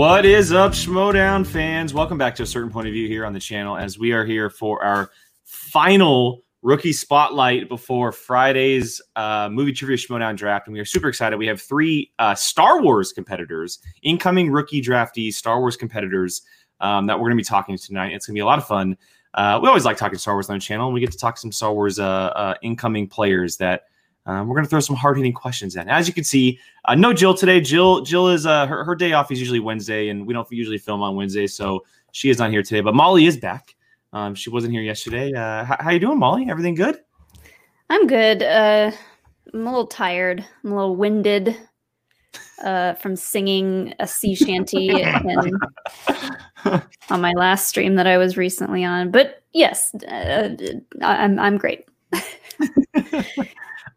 What is up, Schmoedown fans? Welcome back to a certain point of view here on the channel as we are here for our final rookie spotlight before Friday's uh, movie trivia Schmoedown draft. And we are super excited. We have three uh, Star Wars competitors, incoming rookie draftees, Star Wars competitors um, that we're going to be talking to tonight. It's going to be a lot of fun. Uh, we always like talking Star Wars on the channel, and we get to talk to some Star Wars uh, uh, incoming players that um, we're going to throw some hard hitting questions in. As you can see, uh, no Jill today. Jill Jill is uh, her, her day off is usually Wednesday, and we don't usually film on Wednesday, so she is not here today. But Molly is back. Um, she wasn't here yesterday. Uh, how, how you doing, Molly? Everything good? I'm good. Uh, I'm a little tired. I'm a little winded uh, from singing a sea shanty and, on my last stream that I was recently on. But yes, uh, I'm I'm great.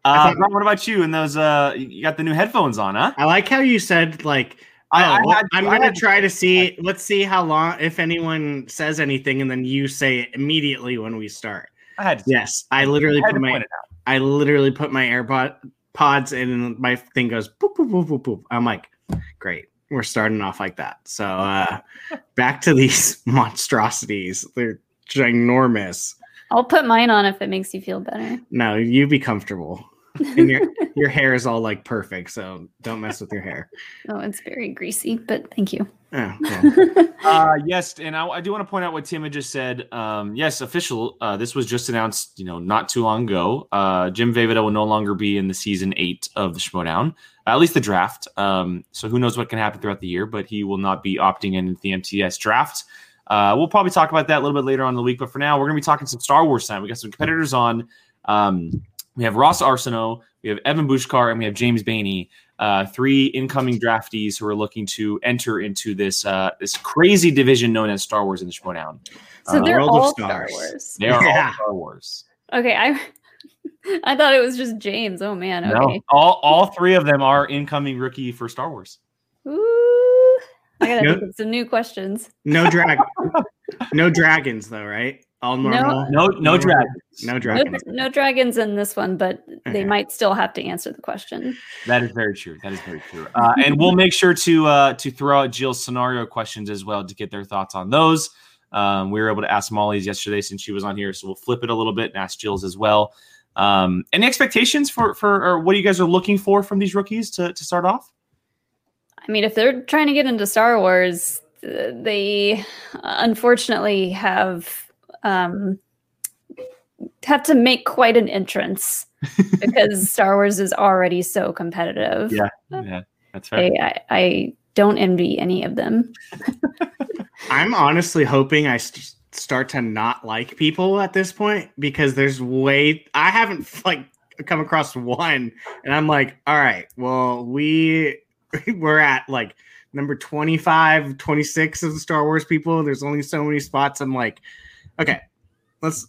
Uh, what about you? And those, uh, you got the new headphones on, huh? I like how you said like, oh, I, I had, I'm I gonna had- try to see. Let's see how long if anyone says anything, and then you say it immediately when we start. I had to, Yes, I literally I put my point it out. I literally put my AirPod pods in, and my thing goes boop boop boop boop boop. I'm like, great. We're starting off like that. So uh back to these monstrosities. They're ginormous. I'll put mine on if it makes you feel better. No, you be comfortable. And your your hair is all like perfect, so don't mess with your hair. Oh, it's very greasy, but thank you. Oh, well. Uh, yes, and I, I do want to point out what Tim had just said. Um, yes, official. Uh, this was just announced, you know, not too long ago. Uh, Jim Vejvoda will no longer be in the season eight of the Schmoedown, at least the draft. Um, so who knows what can happen throughout the year, but he will not be opting in into the MTS draft. Uh, we'll probably talk about that a little bit later on in the week, but for now, we're going to be talking some Star Wars time. We got some competitors on. Um, we have Ross Arsenault, we have Evan Bushkar, and we have James Baney uh, three incoming draftees who are looking to enter into this uh, this crazy division known as Star Wars in the Schmoedown. So Uh, they're World of all Star Wars. They are Yeah. all Star Wars. Okay, I I thought it was just James. Oh man. No, Okay. all all three of them are incoming rookie for Star Wars. Ooh, I gotta Nope. think of some new questions. no drag, no dragons though, right? All No. normal. No, no No. dragons. No No, dragons. no dragons in this one, but they Okay. might still have to answer the question. That is very true. That is very true. Uh, and we'll make sure to uh, to throw out Jill's scenario questions as well to get their thoughts on those. Um, we were able to ask Molly's yesterday since she was on here, so we'll flip it a little bit and ask Jill's as well. Um, any expectations for for or what you guys are looking for from these rookies to to start off? I mean, if they're trying to get into Star Wars, they unfortunately have um, have to make quite an entrance because Star Wars is already so competitive. Yeah. Yeah, that's right. I, I, I don't envy any of them. I'm honestly hoping I st- start to not like people at this point because there's way I haven't like come across one, and I'm like, all right, well, we we're at like number 25, 26 of the Star Wars people. There's only so many spots. I'm like, okay, let's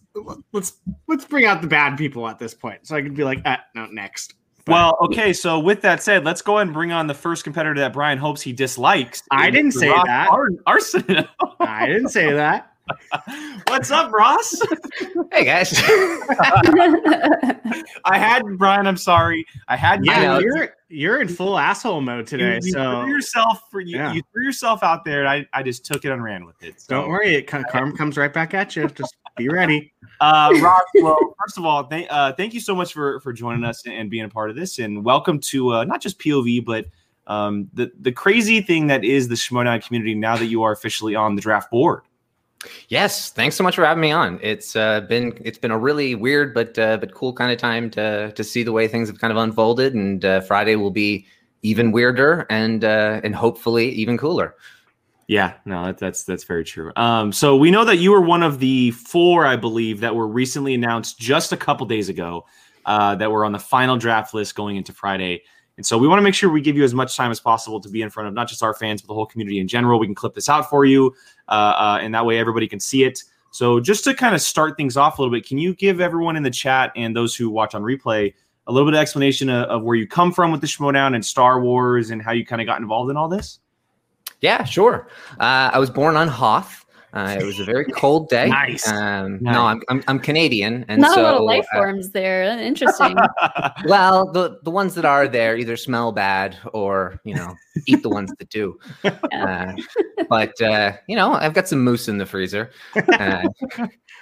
let's let's bring out the bad people at this point, so I can be like, ah, no, next. But Well, okay. So with that said, let's go ahead and bring on the first competitor that Brian hopes he dislikes. I didn't say that. Ar- Arsenault. I didn't say that. What's up, Ross? Hey guys. I had Brian. I'm sorry. I had Yeah, know. you're you're in full asshole mode today. you so threw yourself for you, Yeah. you threw yourself out there, and I, I just took it and ran with it. So, Don't worry, it karma comes right back at you. Just be ready. uh, Ross. Well, first of all, thank uh, thank you so much for for joining us and being a part of this, and welcome to uh, not just POV, but um, the the crazy thing that is the Schmoedown community. Now that you are officially on the draft board. Yes, thanks so much for having me on. It's uh, been it's been a really weird but uh, but cool kind of time to to see the way things have kind of unfolded, and uh, Friday will be even weirder and uh, and hopefully even cooler. Yeah, no, that, that's that's very true. Um, so we know that you were one of the four, I believe, that were recently announced just a couple days ago uh, that were on the final draft list going into Friday. And so we want to make sure we give you as much time as possible to be in front of not just our fans, but the whole community in general. We can clip this out for you, uh, uh, and that way everybody can see it. So just to kind of start things off a little bit, can you give everyone in the chat and those who watch on replay a little bit of explanation of, of where you come from with the Schmoedown and Star Wars and how you kind of got involved in all this? Yeah, sure. Uh, I was born on Hoth. Uh, it was a very cold day. Nice. Um, Nice. No, I'm, I'm I'm Canadian, and Not so a lot of life uh, forms there. Interesting. well, the the ones that are there either smell bad or you know eat the ones that do. Uh, but uh, you know, I've got some moose in the freezer.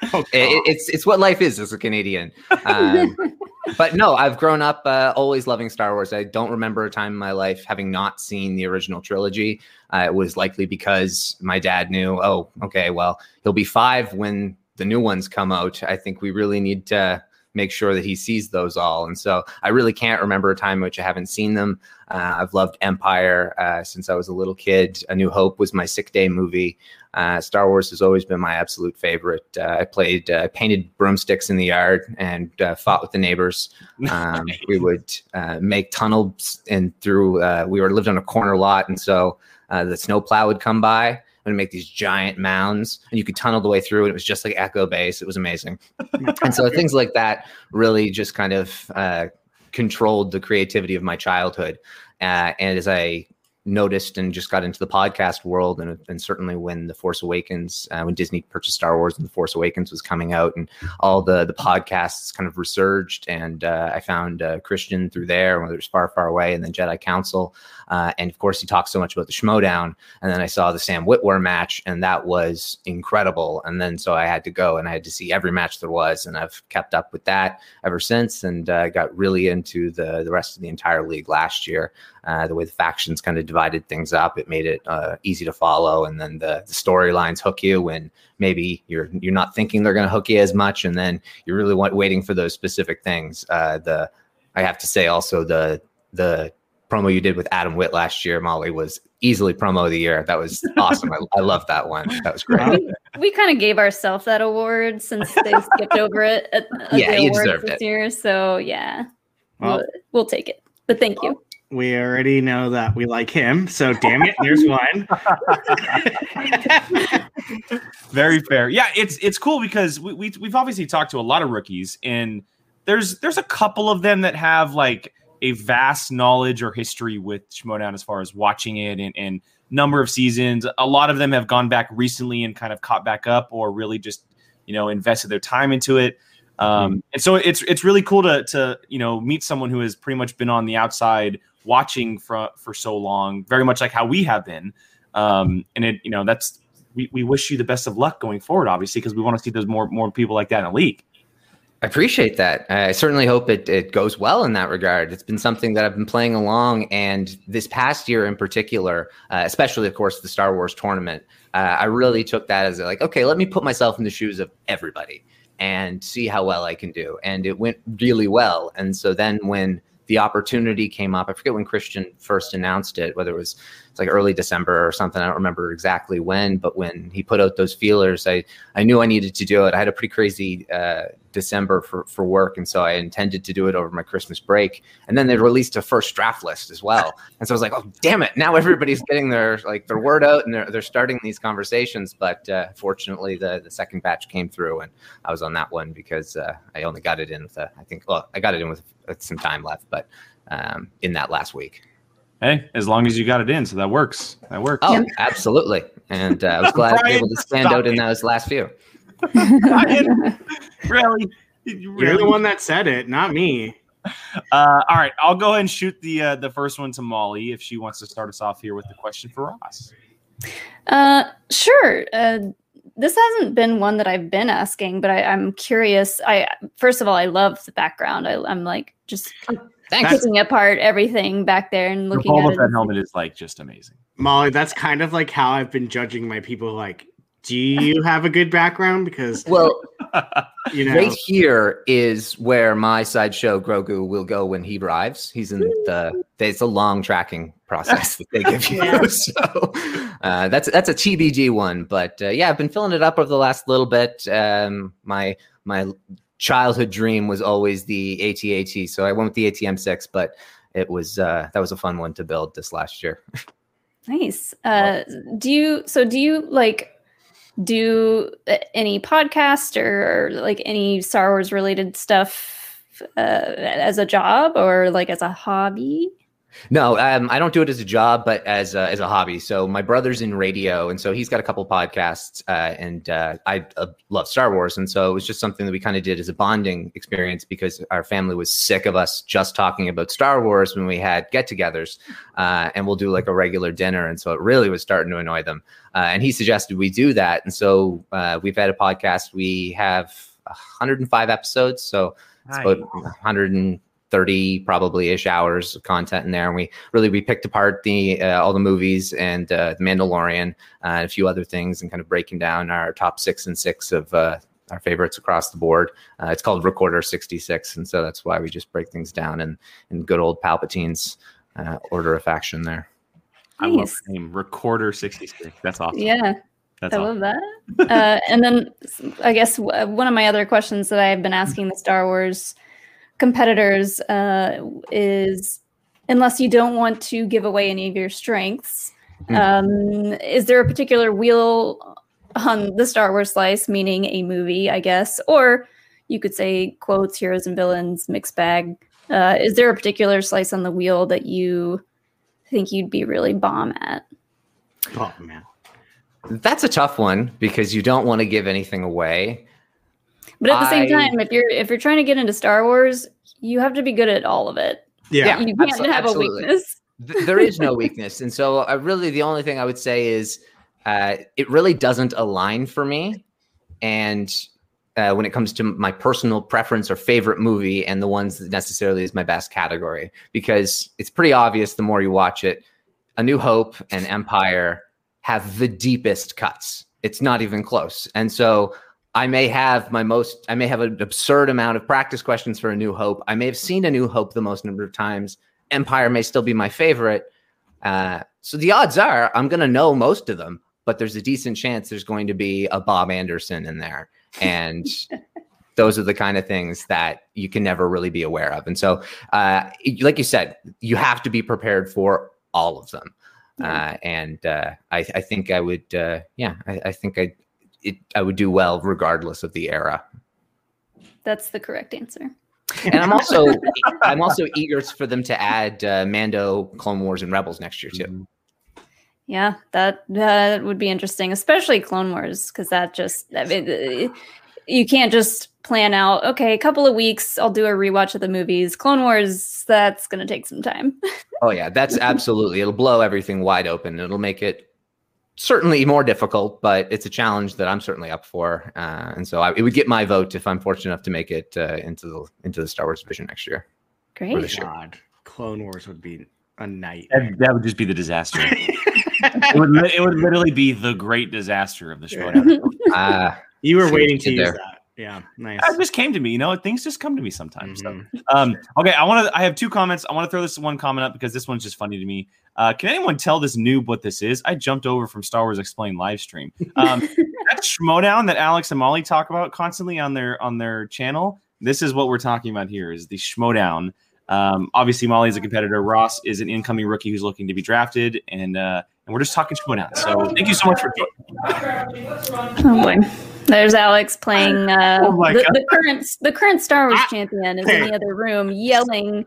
Oh, it, it's it's what life is as a Canadian. Um, but no, I've grown up uh, always loving Star Wars. I don't remember a time in my life having not seen the original trilogy. Uh, it was likely because my dad knew, oh, okay, well, he'll be five when the new ones come out. I think we really need to make sure that he sees those all. And so I really can't remember a time in which I haven't seen them. Uh, I've loved Empire uh, since I was a little kid. A New Hope was my sick day movie. Uh, Star Wars has always been my absolute favorite. Uh, I played, uh, painted broomsticks in the yard and uh, fought with the neighbors. Um, we would uh, make tunnels and through. Uh, we were lived on a corner lot, and so uh, the snowplow would come by and make these giant mounds, and you could tunnel the way through. And it was just like Echo Base. It was amazing. and so things like that really just kind of uh, controlled the creativity of my childhood. Uh, and as I noticed and just got into the podcast world, and, and certainly when The Force Awakens, uh, when Disney purchased Star Wars and The Force Awakens was coming out, and all the the podcasts kind of resurged, and uh, I found uh, Christian through there, whether it's Far Far Away, and then Jedi Council, uh, and of course he talks so much about the Schmoedown, and then I saw the Sam Witwer match, and that was incredible, and then so I had to go and I had to see every match there was, and I've kept up with that ever since, and uh, got really into the the rest of the entire league last year. Uh, the way the factions kind of divided things up, it made it uh, easy to follow, and then the, the storylines hook you when maybe you're you're not thinking they're going to hook you as much, and then you're really want, waiting for those specific things. Uh, the I have to say also the the promo you did with Adam Witt last year, Molly, was easily promo of the year. That was awesome. I, I love that one. That was great. we, we kind of gave ourselves that award since they skipped over it at, at Yeah, the awards this it. year. So yeah, Well- we'll, we'll take it. But thank you. We already know that we like him. So damn it, there's one. Very fair. Yeah, it's it's cool because we, we we've obviously talked to a lot of rookies, and there's there's a couple of them that have like a vast knowledge or history with Schmoedown as far as watching it and, and number of seasons. A lot of them have gone back recently and kind of caught back up, or really just you know invested their time into it. Um, and so it's it's really cool to to you know meet someone who has pretty much been on the outside watching for for so long, very much like how we have been. Um, and it you know that's we, we wish you the best of luck going forward, obviously, because we want to see those more more people like that in the league. I appreciate that. I certainly hope it, it goes well in that regard. It's been something that I've been playing along, and this past year in particular, uh, especially, of course, the Star Wars tournament, uh, I really took that as like, okay, let me put myself in the shoes of everybody and see how well I can do. And it went really well. And so then when the opportunity came up, I forget when Christian first announced it, whether it was it's like early December or something. I don't remember exactly when, but when he put out those feelers, I I knew I needed to do it. I had a pretty crazy uh, December for for work, and so I intended to do it over my Christmas break. And then they released a first draft list as well, and so I was like, oh damn it! Now everybody's getting their like their word out, and they're they're starting these conversations. But uh, fortunately, the the second batch came through, and I was on that one because uh, I only got it in with a, I think well I got it in with, with some time left, but um, in that last week. Hey, as long as you got it in, so that works. That works. Oh, absolutely. And uh, I was glad to be able to stand stop out in those last few. Brian, really? You're Really? the one that said it, not me. Uh, all right, I'll go ahead and shoot the uh, the first one to Molly if she wants to start us off here with the question for Ross. Uh, sure. Uh, this hasn't been one that I've been asking, but I, I'm curious. I first of all, I love the background. I, I'm like just Thanks. picking apart everything back there and looking Boba at Fett it. helmet is like just amazing. Molly, that's kind of like how I've been judging my people. Like, do you have a good background? Because Well, you know, right here is where my sideshow Grogu will go when he arrives. He's in the. It's a long tracking process that they give you. Yeah. So uh, that's that's a TBD one. But uh, yeah, I've been filling it up over the last little bit. Um, my my childhood dream was always the AT-AT, so I went with the ATM six, but it was uh, that was a fun one to build this last year. Nice. Uh, do you? So do you like? Do uh, any podcast or, like any Star Wars related stuff uh, as a job or like as a hobby? No, um, I don't do it as a job, but as a, as a hobby. So my brother's in radio, and so he's got a couple podcasts, uh, and uh, I uh, love Star Wars, and so it was just something that we kind of did as a bonding experience because our family was sick of us just talking about Star Wars when we had get-togethers, uh, and we'll do like a regular dinner, and so it really was starting to annoy them. Uh, and he suggested we do that, and so uh, we've had a podcast. We have 105 episodes, so it's about 100 and 30 probably ish hours of content in there and we really we picked apart the uh, all the movies and uh, the mandalorian uh, and a few other things and kind of breaking down our top six and six of uh, our favorites across the board uh, it's called recorder 66 and so that's why we just break things down in in good old palpatine's uh, order of faction there I love Nice. the name Recorder 66. That's awesome. Yeah, That's I awesome. love that. uh, and then I guess w- one of my other questions that I've been asking the Star Wars competitors uh, is unless you don't want to give away any of your strengths, Hmm. um, is there a particular wheel on the Star Wars slice, meaning a movie, I guess, or you could say quotes, heroes and villains, mixed bag. Uh, is there a particular slice on the wheel that you think you'd be really bomb at? Oh man. that's a tough one because you don't want to give anything away But at the same I- time, if you're if you're trying to get into Star Wars, you have to be good at all of it. Yeah. you can't abso- have a weakness. There is no weakness and so uh, really the only thing i would say is uh, it really doesn't align for me and uh, when it comes to my personal preference or favorite movie and the ones that necessarily is my best category because it's pretty obvious the more you watch it a new hope and empire have the deepest cuts it's not even close and so i may have my most i may have an absurd amount of practice questions for a new hope i may have seen a new hope the most number of times Empire may still be my favorite. Uh, so the odds are I'm going to know most of them, but there's a decent chance there's going to be a Bob Anderson in there. And those are the kind of things that you can never really be aware of. And so, uh, like you said, you have to be prepared for all of them. Uh, and uh, I, I think I would, uh, yeah, I, I think I, it, I would do well regardless of the era. That's the correct answer. And I'm also I'm also eager for them to add uh, Mando, Clone Wars, and Rebels next year too. Yeah, that that would be interesting, especially Clone Wars, because that just I mean, you can't just plan out. Okay, a couple of weeks, I'll do a rewatch of the movies. Clone Wars, that's going to take some time. Oh yeah, that's absolutely it'll blow everything wide open. It'll make it certainly more difficult, but it's a challenge that I'm certainly up for. Uh, and so I, it would get my vote if I'm fortunate enough to make it uh, into the into the Star Wars division next year. Great. Really? Sure. God, Clone Wars would be a night. That, that would just be the disaster. it, would, it would literally be the great disaster of the show. Uh, you were waiting to use there. that. Yeah, nice. It just came to me, you know. Things just come to me sometimes. so. Mhm. Um, okay, I want to. I have two comments. I want to throw this one comment up because this one's just funny to me. Uh, can anyone tell this noob what this is? I jumped over from Star Wars Explained live stream. Um, that Schmoedown that Alex and Molly talk about constantly on their on their channel. This is what we're talking about here: is the Schmoedown. Um, obviously, Molly is a competitor. Ross is an incoming rookie who's looking to be drafted, and uh, and we're just talking Schmoedown. So thank you so much for. Oh boy. There's Alex playing uh, Oh my the, God. the current the current Star Wars Ah, champion is hey. in the other room yelling,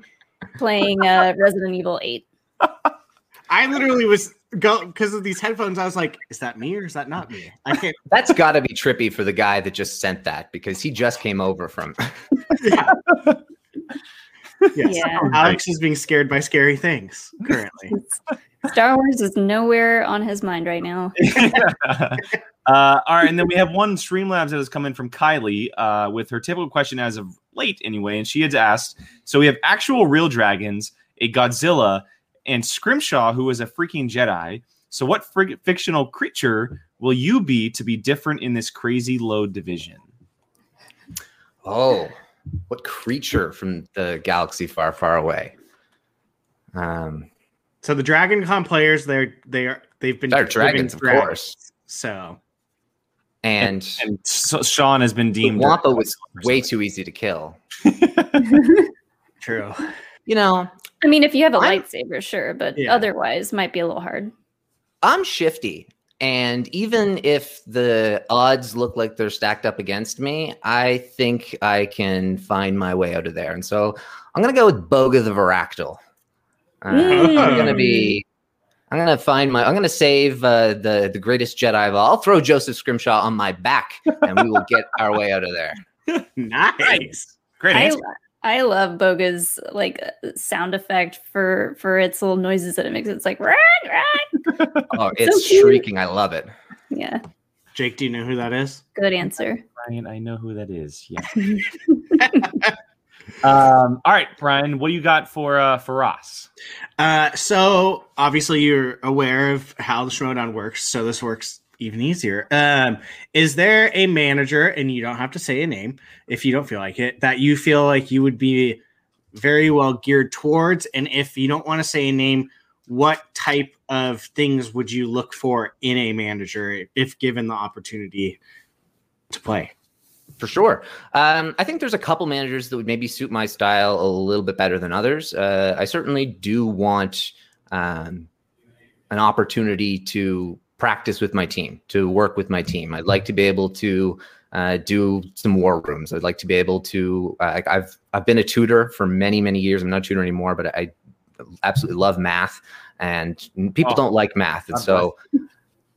playing uh, Resident Evil Eight. I literally was go because of these headphones. I was like, "Is that me or is that not me?" I can't. that's got to be trippy for the guy that just sent that because he just came over from. Yeah. Yes. Yeah. Alex is being scared by scary things currently. Star Wars is nowhere on his mind right now. Uh, all right, and then we have one Streamlabs that has come in from Kylie uh, with her typical question as of late, anyway. And she had asked So we have actual real dragons, a Godzilla, and Scrimshaw, who is a freaking Jedi. So, what frig- fictional creature will you be to be different in this crazy load division? Oh, what creature from the galaxy far, far away? Um, So the Dragon Con players, they're they are they've been they're given dragons, of course. So And, And so Sean has been deemed. Wampa was way too easy to kill. true. You know, I mean, if you have a I'm- lightsaber, sure, but Yeah. otherwise, might be a little hard. I'm shifty. And even if the odds look like they're stacked up against me, I think I can find my way out of there. And so I'm going to go with Boga the Varactyl. Uh, I'm gonna be. I'm gonna find my. I'm gonna save uh, the the greatest Jedi of all. I'll throw Joseph Scrimshaw on my back, and we will get our way out of there. nice. Great I, answer. I love Boga's like uh, sound effect for for its little noises that it makes. It's like "Rah, rah." Oh, It's it's so shrieking. I love it. yeah, Jake, do you know who that is? good answer. Brian, I know who that is. Yeah. um, all right, Brian, what do you got for uh for Ross? Uh, so obviously you're aware of how the Schmoedown works, so this works even easier. Um, is there a manager, and you don't have to say a name if you don't feel like it, that you feel like you would be very well geared towards? And if you don't want to say a name, what type of things would you look for in a manager if given the opportunity to play? For sure. Um, I think there's a couple managers that would maybe suit my style a little bit better than others. Uh, I certainly do want um, an opportunity to practice with my team, to work with my team. I'd like to be able to uh, do some war rooms. I'd like to be able to. Uh, I've I've been a tutor for many many years. I'm not a tutor anymore, but I absolutely love math, and people Oh, don't like math, and so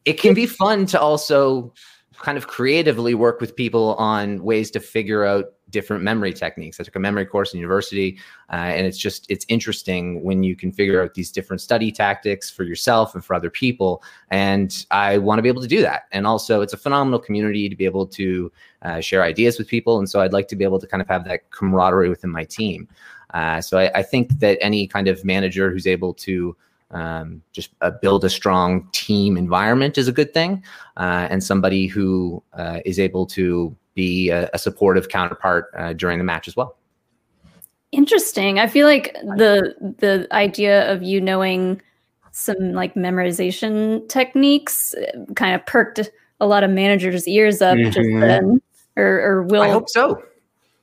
it can be fun to also kind of creatively work with people on ways to figure out different memory techniques. I took a memory course in university, uh, and it's just it's interesting when you can figure out these different study tactics for yourself and for other people. And I want to be able to do that. And also, it's a phenomenal community to be able to uh, share ideas with people. And so, I'd like to be able to kind of have that camaraderie within my team. Uh, so I, I think that any kind of manager who's able to um, just uh, build a strong team environment is a good thing, uh, and somebody who uh, is able to be a, a supportive counterpart uh, during the match as well. Interesting. I feel like the the idea of you knowing some like memorization techniques kind of perked a lot of managers' ears up just Mhm. then, or or will I hope so.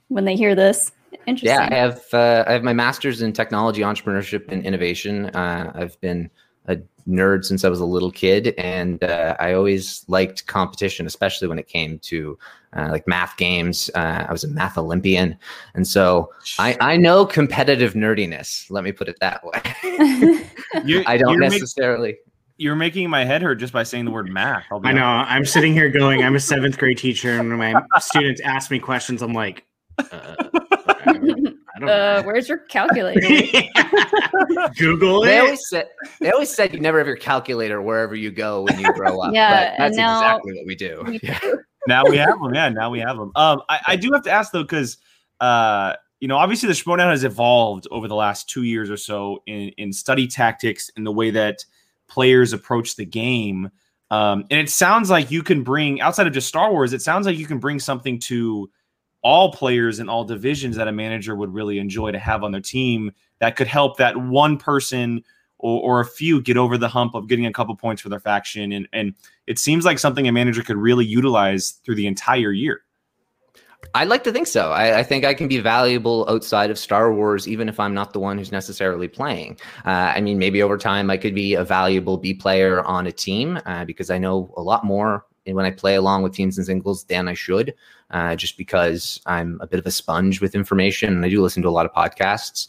when they hear this. Interesting. Yeah, I have uh, I have my master's in technology, entrepreneurship, and innovation. Uh, I've been a nerd since I was a little kid, and uh, I always liked competition, especially when it came to uh, like math games. Uh, I was a math Olympian, and so I, I know competitive nerdiness. Let me put it that way. You, I don't you're, make- necessarily. you're making my head hurt just by saying the word math. I'll be I know. honest. I'm sitting here going, I'm a seventh grade teacher, and when my students ask me questions, I'm like, uh, I don't uh, know. where's your calculator? Google They it. always said they always said you never have your calculator wherever you go when you grow up. Yeah, but that's now- exactly what we do. We Yeah. now we have them. Yeah, now we have them. Um, I, I do have to ask though, because uh, you know, obviously the Schmoedown has evolved over the last two years or so in in study tactics and the way that players approach the game. Um, and it sounds like you can bring outside of just Star Wars. It sounds like you can bring something to all players in all divisions that a manager would really enjoy to have on their team that could help that one person or, or a few get over the hump of getting a couple points for their faction and and it seems like something a manager could really utilize through the entire year. I'd like to think so. I, I think I can be valuable outside of Star Wars, even if I'm not the one who's necessarily playing. Uh, I mean, maybe over time I could be a valuable B player on a team uh, because I know a lot more when I play along with teams and singles than I should, uh, just because I'm a bit of a sponge with information and I do listen to a lot of podcasts.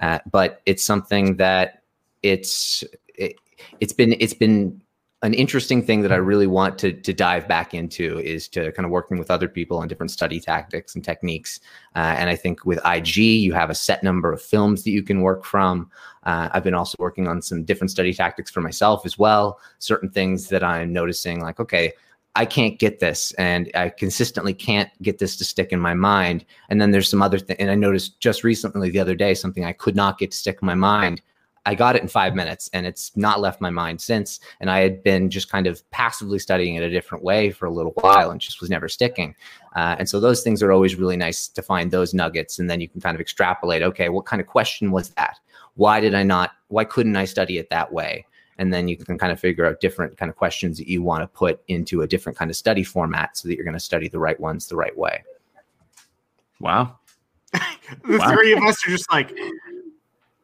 Uh, but it's something that it's it, it's been it's been an interesting thing that I really want to to dive back into is to kind of working with other people on different study tactics and techniques. Uh, and I think with IG, you have a set number of films that you can work from. Uh, I've been also working on some different study tactics for myself as well. Certain things that I'm noticing, like okay. I can't get this, and I consistently can't get this to stick in my mind. And then there's some other thing, and I noticed just recently the other day something I could not get to stick in my mind. I got it in five minutes and it's not left my mind since. And I had been just kind of passively studying it a different way for a little while and just was never sticking. Uh, and so those things are always really nice to find those nuggets. And then you can kind of extrapolate okay, what kind of question was that? Why did I not, why couldn't I study it that way? And then you can kind of figure out different kind of questions that you want to put into a different kind of study format so that you're going to study the right ones the right way. Wow. the Wow. three of us are just like,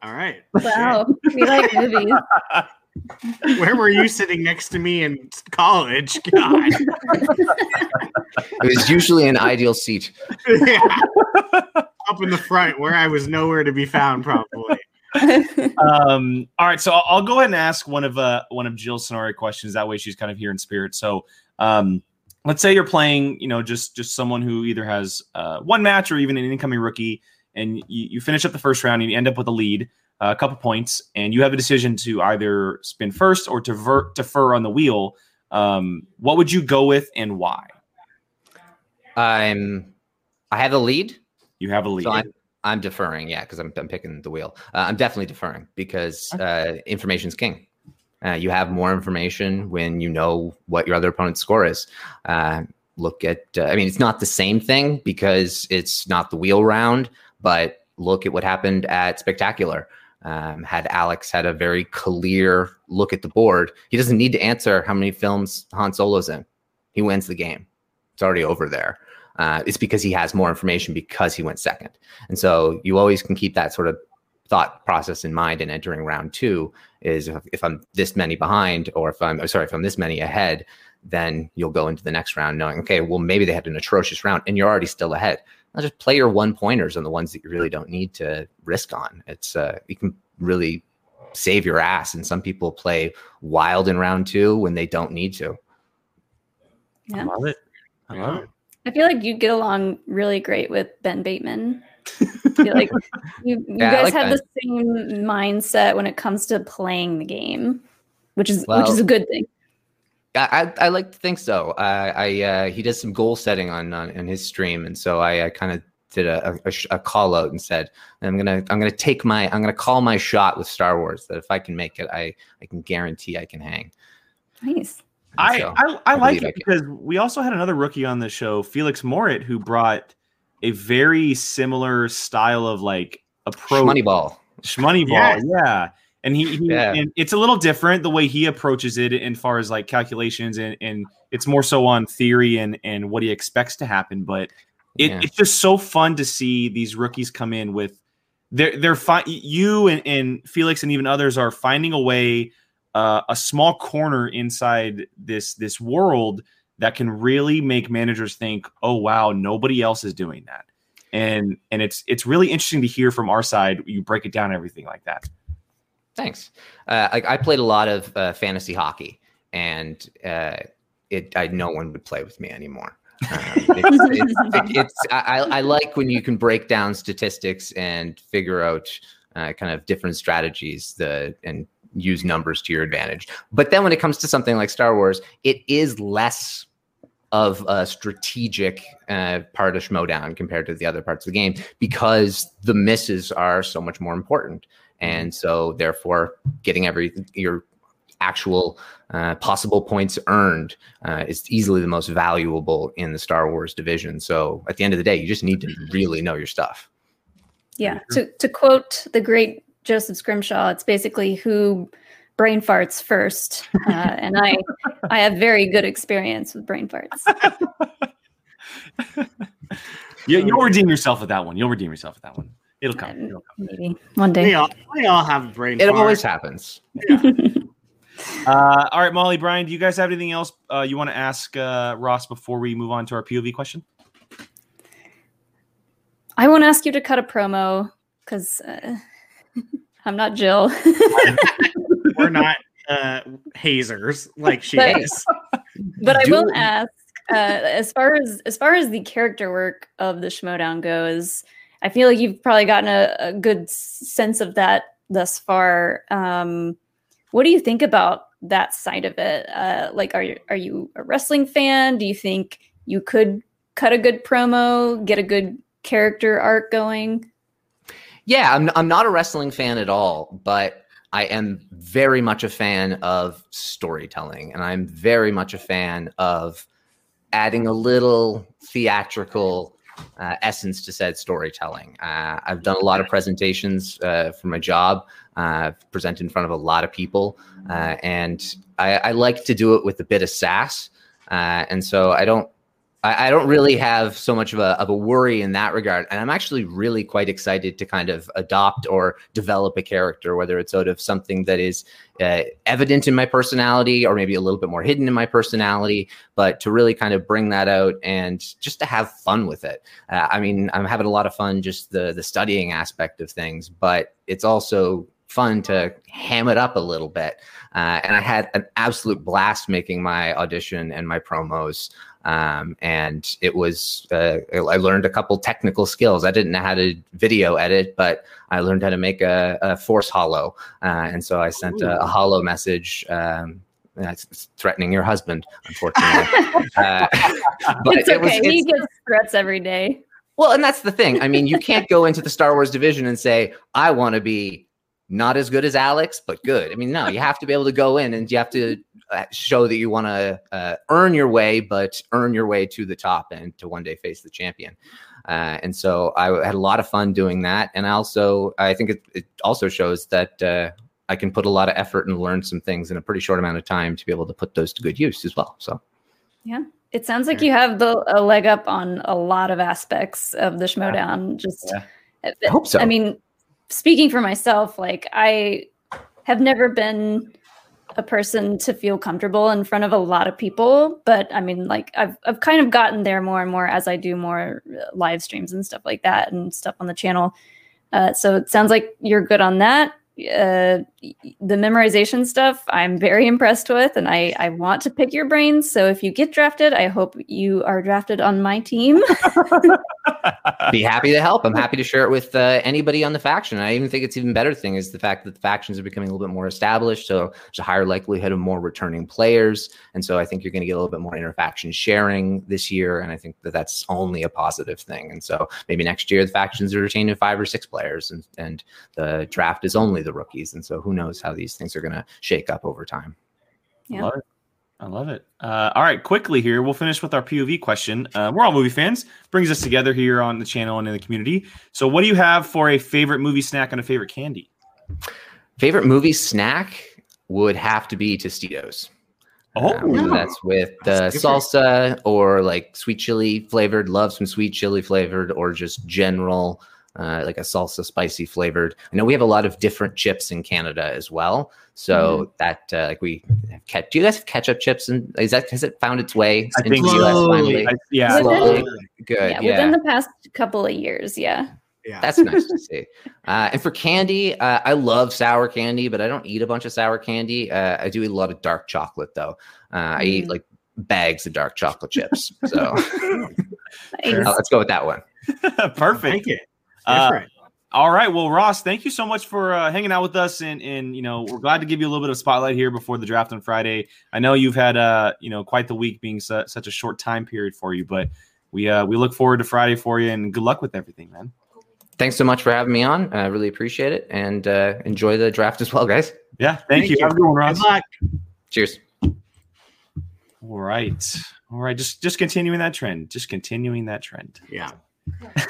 all right. Wow, we like movies. Where were you sitting next to me in college? God. It was usually an ideal seat. Yeah. Up in the front where I was nowhere to be found, probably. um, all right, so I'll, I'll, go ahead and ask one of uh, one of Jill's scenario questions. That way, she's kind of here in spirit. So, um, let's say you're playing, you know, just just someone who either has uh, one match or even an incoming rookie, and you, you finish up the first round and you end up with a lead, uh, a couple points, and you have a decision to either spin first or to vert, defer on the wheel. Um, what would you go with and why? I'm. I have a lead. You have a lead. So I'm, I'm deferring, yeah, because I'm, I'm picking the wheel. Uh, I'm definitely deferring because uh, information's king. Uh, you have more information when you know what your other opponent's score is. Uh, look at, uh, I mean, it's not the same thing because it's not the wheel round, but look at what happened at Spectacular. Um, had Alex had a very clear look at the board, he doesn't need to answer how many films Han Solo's in. He wins the game. It's already over there uh, it's because he has more information because he went second. And so you always can keep that sort of thought process in mind and entering round two is if, if I'm this many behind or if I'm sorry, if I'm this many ahead, then you'll go into the next round knowing, okay, well, maybe they had an atrocious round and you're already still ahead. I'll just play your one pointers on the ones that you really don't need to risk on. It's uh, you can really save your ass. And some people play wild in round two when they don't need to. Yeah. I love it. I love it. I feel like you get along really great with Ben Bateman. Like you, you yeah, guys like have ben. the same mindset when it comes to playing the game, which is well, which is a good thing. I, I, I like to think so. Uh, I uh, he does some goal setting on on, on his stream, and so I, I kind of did a, a, a, call out and said, "I'm gonna I'm gonna take my I'm gonna call my shot with Star Wars. That if I can make it, I I can guarantee I can hang." Nice. I, so I, I, I like it because we also had another rookie on the show, Felix Morit, who brought a very similar style of like approach. Money ball. Shmoney ball, yes. yeah. And he, he yeah. and it's a little different the way he approaches it in far as like calculations and, and it's more so on theory and and what he expects to happen. But it, yeah. it's just so fun to see these rookies come in with they're they're fine. You and, and Felix and even others are finding a way uh, a small corner inside this this world that can really make managers think, "Oh wow, nobody else is doing that." And and it's it's really interesting to hear from our side. You break it down, everything like that. Thanks. Uh, I, played a lot of uh, fantasy hockey, and uh, it I, no one would play with me anymore. Um, it's, it's, it's I, I, like when you can break down statistics and figure out uh, kind of different strategies the and use numbers to your advantage. But then when it comes to something like Star Wars, it is less of a strategic uh, part of Schmoedown compared to the other parts of the game because the misses are so much more important. And so, therefore, getting every your actual uh, possible points earned uh, is easily the most valuable in the Star Wars division. So, at the end of the day, you just need to really know your stuff. Yeah. To to quote the great Joseph Scrimshaw. It's basically who brain farts first, uh, and I I have very good experience with brain farts. you, will redeem yourself with that one. You'll redeem yourself with that one. It'll come. Um, It'll come. Maybe one day. We all, we all have brain. It always happens. Yeah. uh, all right, Molly, Brian, do you guys have anything else uh, you want to ask uh, Ross before we move on to our POV question? I won't ask you to cut a promo because uh, I'm not Jill. We're not uh, hazers like she but, is. But I will ask, uh, as far as as far as the character work of the Schmoedown goes, I feel like you've probably gotten a, a good sense of that thus far. Um, what do you think about that side of it? Uh, like, are you are you a wrestling fan? Do you think you could cut a good promo, get a good character arc going? Yeah, I'm I'm not a wrestling fan at all, but I am very much a fan of storytelling, and I'm very much a fan of adding a little theatrical uh, essence to said storytelling. Uh, I've done a lot of presentations uh, for my job, uh, present in front of a lot of people, uh, and I, I, like to do it with a bit of sass. Uh, and so I don't I, I, don't really have so much of a, of a worry in that regard. And I'm actually really quite excited to kind of adopt or develop a character, whether it's out of something that is uh, evident in my personality or maybe a little bit more hidden in my personality, but to really kind of bring that out and just to have fun with it. Uh, I mean, I'm having a lot of fun just the the studying aspect of things, but it's also fun to ham it up a little bit. Uh, and I had an absolute blast making my audition and my promos. Um, and it was, uh, I learned a couple technical skills. I didn't know how to video edit, but I learned how to make a, a force hollow. Uh, and so I sent a, a hollow message. Um, that's threatening your husband, unfortunately. uh, but it's okay. It was, it's, he gets threats every day. Well, and that's the thing. I mean, you can't go into the Star Wars division and say, I want to be not as good as Alex, but good. I mean, no, you have to be able to go in and you have to show that you want to uh, earn your way, but earn your way to the top and to one day face the champion. Uh, and so I had a lot of fun doing that. And I also, I think it, it also shows that uh, I can put a lot of effort and learn some things in a pretty short amount of time to be able to put those to good use as well. So, yeah. It sounds like you have the a leg up on a lot of aspects of the Schmoedown. Just, yeah. I hope so. I mean, speaking for myself, like I have never been a person to feel comfortable in front of a lot of people, but I mean, like I've I've kind of gotten there more and more as I do more uh, live streams and stuff like that and stuff on the channel. Uh, so it sounds like you're good on that uh, the memorization stuff I'm very impressed with, and I, I want to pick your brains. So if you get drafted, I hope you are drafted on my team. Be happy to help. I'm happy to share it with uh, anybody on the faction. I even think it's even better thing is the fact that the factions are becoming a little bit more established, so there's a higher likelihood of more returning players, and so I think you're going to get a little bit more interfaction sharing this year, and I think that that's only a positive thing. And so maybe next year the factions are retaining five or six players, and and the draft is only the the rookies. And so who knows how these things are going to shake up over time. Yeah. Love it. I love it. Uh, all right, quickly here, we'll finish with our POV question. Uh, we're all movie fans, brings us together here on the channel and in the community. So, what do you have for a favorite movie snack and a favorite candy? Favorite movie snack would have to be Tostitos. Oh, um, that's with the salsa or like sweet chili flavored. Love some sweet chili flavored or just general uh, like a salsa spicy flavored. I know we have a lot of different chips in Canada as well. So mm. that uh, like we have kept. Do you guys have ketchup chips? And is that has it found its way I into the US finally? I, yeah, slowly. Good. Yeah, yeah, within the past couple of years. Yeah. Yeah. That's nice to see. Uh, and for candy, uh, I love sour candy, but I don't eat a bunch of sour candy. Uh, I do eat a lot of dark chocolate, though. Mm. I eat mm. like bags of dark chocolate chips. So nice. let's go with that one. Perfect. Uh, all right. Well, Ross, thank you so much for uh, hanging out with us, and and you know we're glad to give you a little bit of spotlight here before the draft on Friday. I know you've had uh you know quite the week being su- such a short time period for you, but we uh we look forward to Friday for you, and good luck with everything, man. Thanks so much for having me on. I really appreciate it, and uh, enjoy the draft as well, guys. Yeah, thank, thank you. you. Have a good one, Ross. Good luck. Cheers. All right, all right. Just just continuing that trend. Just continuing that trend. Yeah.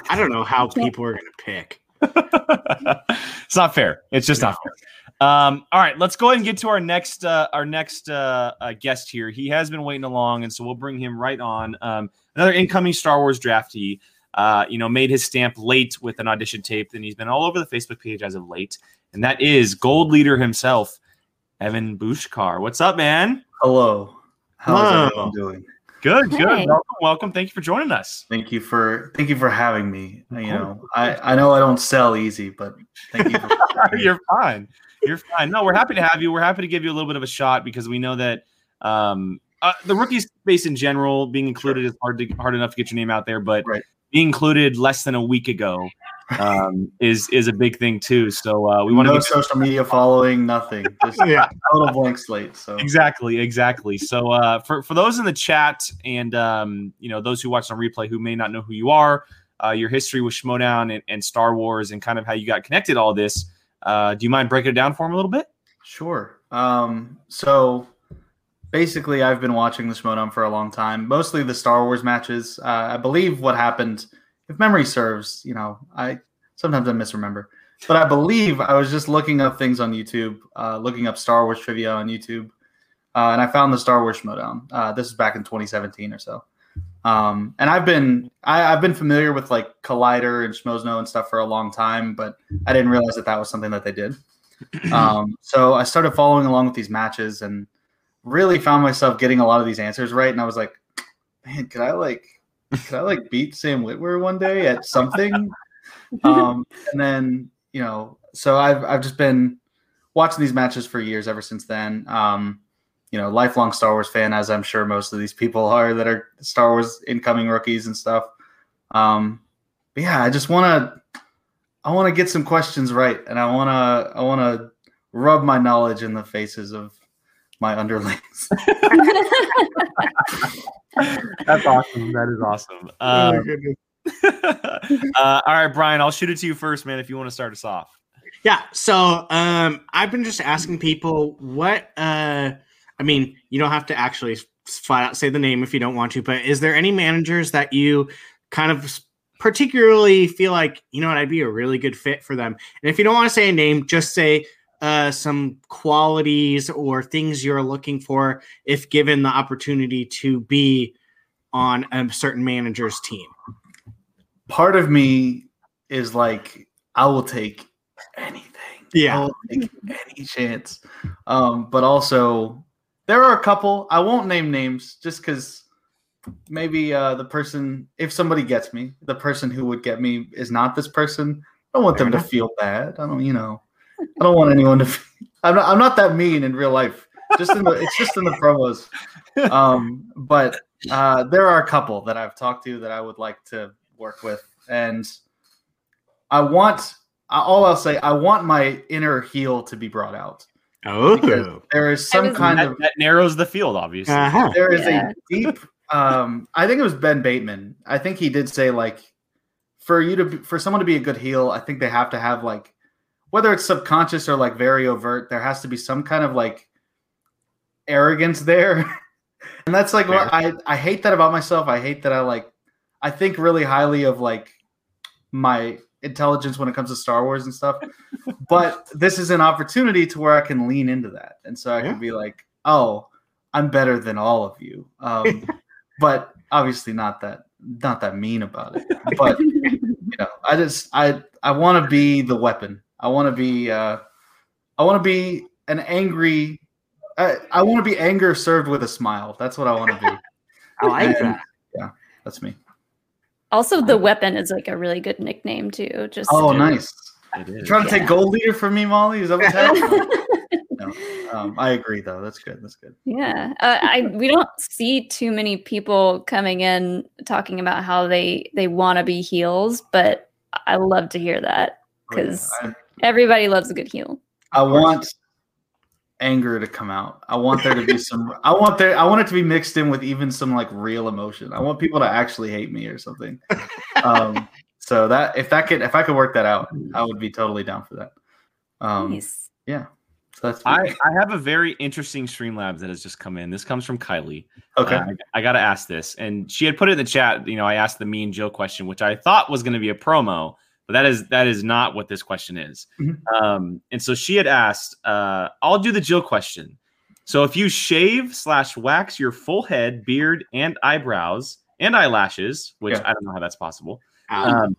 I don't know how people are going to pick. it's not fair. It's just no. not fair. Um, all right, let's go ahead and get to our next uh, our next uh, uh, guest here. He has been waiting along, and so we'll bring him right on. Um, another incoming Star Wars draftee. Uh, you know, made his stamp late with an audition tape, and he's been all over the Facebook page as of late. And that is Gold Leader himself, Evan Bushkar. What's up, man? Hello. How's Hello. everyone doing? Good, good. Welcome, welcome. Thank you for joining us. Thank you for thank you for having me. You know, I I know I don't sell easy, but thank you. For You're fine. You're fine. No, we're happy to have you. We're happy to give you a little bit of a shot because we know that um, uh, the rookie space in general being included sure. is hard to hard enough to get your name out there, but right. being included less than a week ago um, is is a big thing too. So uh, we want no to social media following, nothing. Just yeah, a little blank slate. So exactly, exactly. So uh, for for those in the chat and um, you know those who watch on replay who may not know who you are, uh, your history with Schmoedown and, and Star Wars and kind of how you got connected all this. Uh, do you mind breaking it down for them a little bit? Sure. Um, so basically, I've been watching the Schmoedown for a long time, mostly the Star Wars matches. Uh, I believe what happened if memory serves, you know, I sometimes I misremember, but I believe I was just looking up things on YouTube, uh, looking up Star Wars trivia on YouTube, uh, and I found the Star Wars Schmoedown. Uh, this is back in 2017 or so, Um, and I've been I, I've been familiar with like Collider and Schmoes Know and stuff for a long time, but I didn't realize that that was something that they did. Um, so I started following along with these matches and really found myself getting a lot of these answers right. And I was like, man, could I like could I like beat Sam Witwer one day at something? um, and then you know, so I've I've just been watching these matches for years ever since then. Um, you know, lifelong Star Wars fan, as I'm sure most of these people are that are Star Wars incoming rookies and stuff. Um, but yeah, I just want to, I want to get some questions right, and I want to, I want to rub my knowledge in the faces of my underlings. That's awesome. That is awesome. Oh, my Um, uh, all right, Brian, I'll shoot it to you first, man. If you want to start us off. Yeah. So um, I've been just asking people what. Uh, I mean, you don't have to actually flat out say the name if you don't want to, but is there any managers that you kind of particularly feel like you know what I'd be a really good fit for them? And if you don't want to say a name, just say uh, some qualities or things you're looking for if given the opportunity to be on a certain manager's team. Part of me is like, I will take anything. Yeah. I'll take any chance. Um, but also, there are a couple. I won't name names just because maybe uh, the person, if somebody gets me, the person who would get me is not this person. I don't want Fair them enough. to feel bad. I don't, you know, I don't want anyone to. I'm not. I'm not that mean in real life. Just in the. it's just in the promos. Um, but uh, there are a couple that I've talked to that I would like to work with, and I want. All I'll say, I want my inner heel to be brought out. Because Oh. there is some was- kind That, of that narrows the field, obviously. Uh-huh. there is Yeah. a deep um i think it was ben bateman i think he did say like for you to be, for someone to be a good heel i think they have to have like whether it's subconscious or like very overt there has to be some kind of like arrogance there. And that's like what i i hate that about myself. I hate that i like i think really highly of like my intelligence when it comes to star wars and stuff. But this is an opportunity to where i can lean into that. And so i Yeah. can be like oh i'm better than all of you. Um but obviously not that not that mean about it. But you know i just i i want to be the weapon i want to be uh i want to be an angry i, I want to be anger served with a smile that's what i want to be I like And- that. that's me Also, the weapon is like a really good nickname too. Just oh nice It is. you trying to Yeah. take gold leader from me molly is that what's happening no, um, i agree though that's good that's good Yeah, uh, I we don't see too many people coming in talking about how they they want to be heels, but I love to hear that Oh, yeah. 'Cause- I- everybody loves a good heel. I want anger to come out. I want there to be some. I want there. I want it to be mixed in with even some like real emotion. I want people to actually hate me or something. Um, so that if that could if I could work that out, I would be totally down for that. Um, nice. yeah. So that's I, I have a very interesting Streamlabs that has just come in. This comes from Kylie. okay. Uh, I, I got to ask this. And she had put it in the chat. You know, I asked the me and Joe question, which I thought was going to be a promo, but that is that is not what this question is. Mhm. Um, and so she had asked, uh, I'll do the Jill question. So if you shave slash wax your full head, beard, and eyebrows and eyelashes, which Yeah. I don't know how that's possible, Um,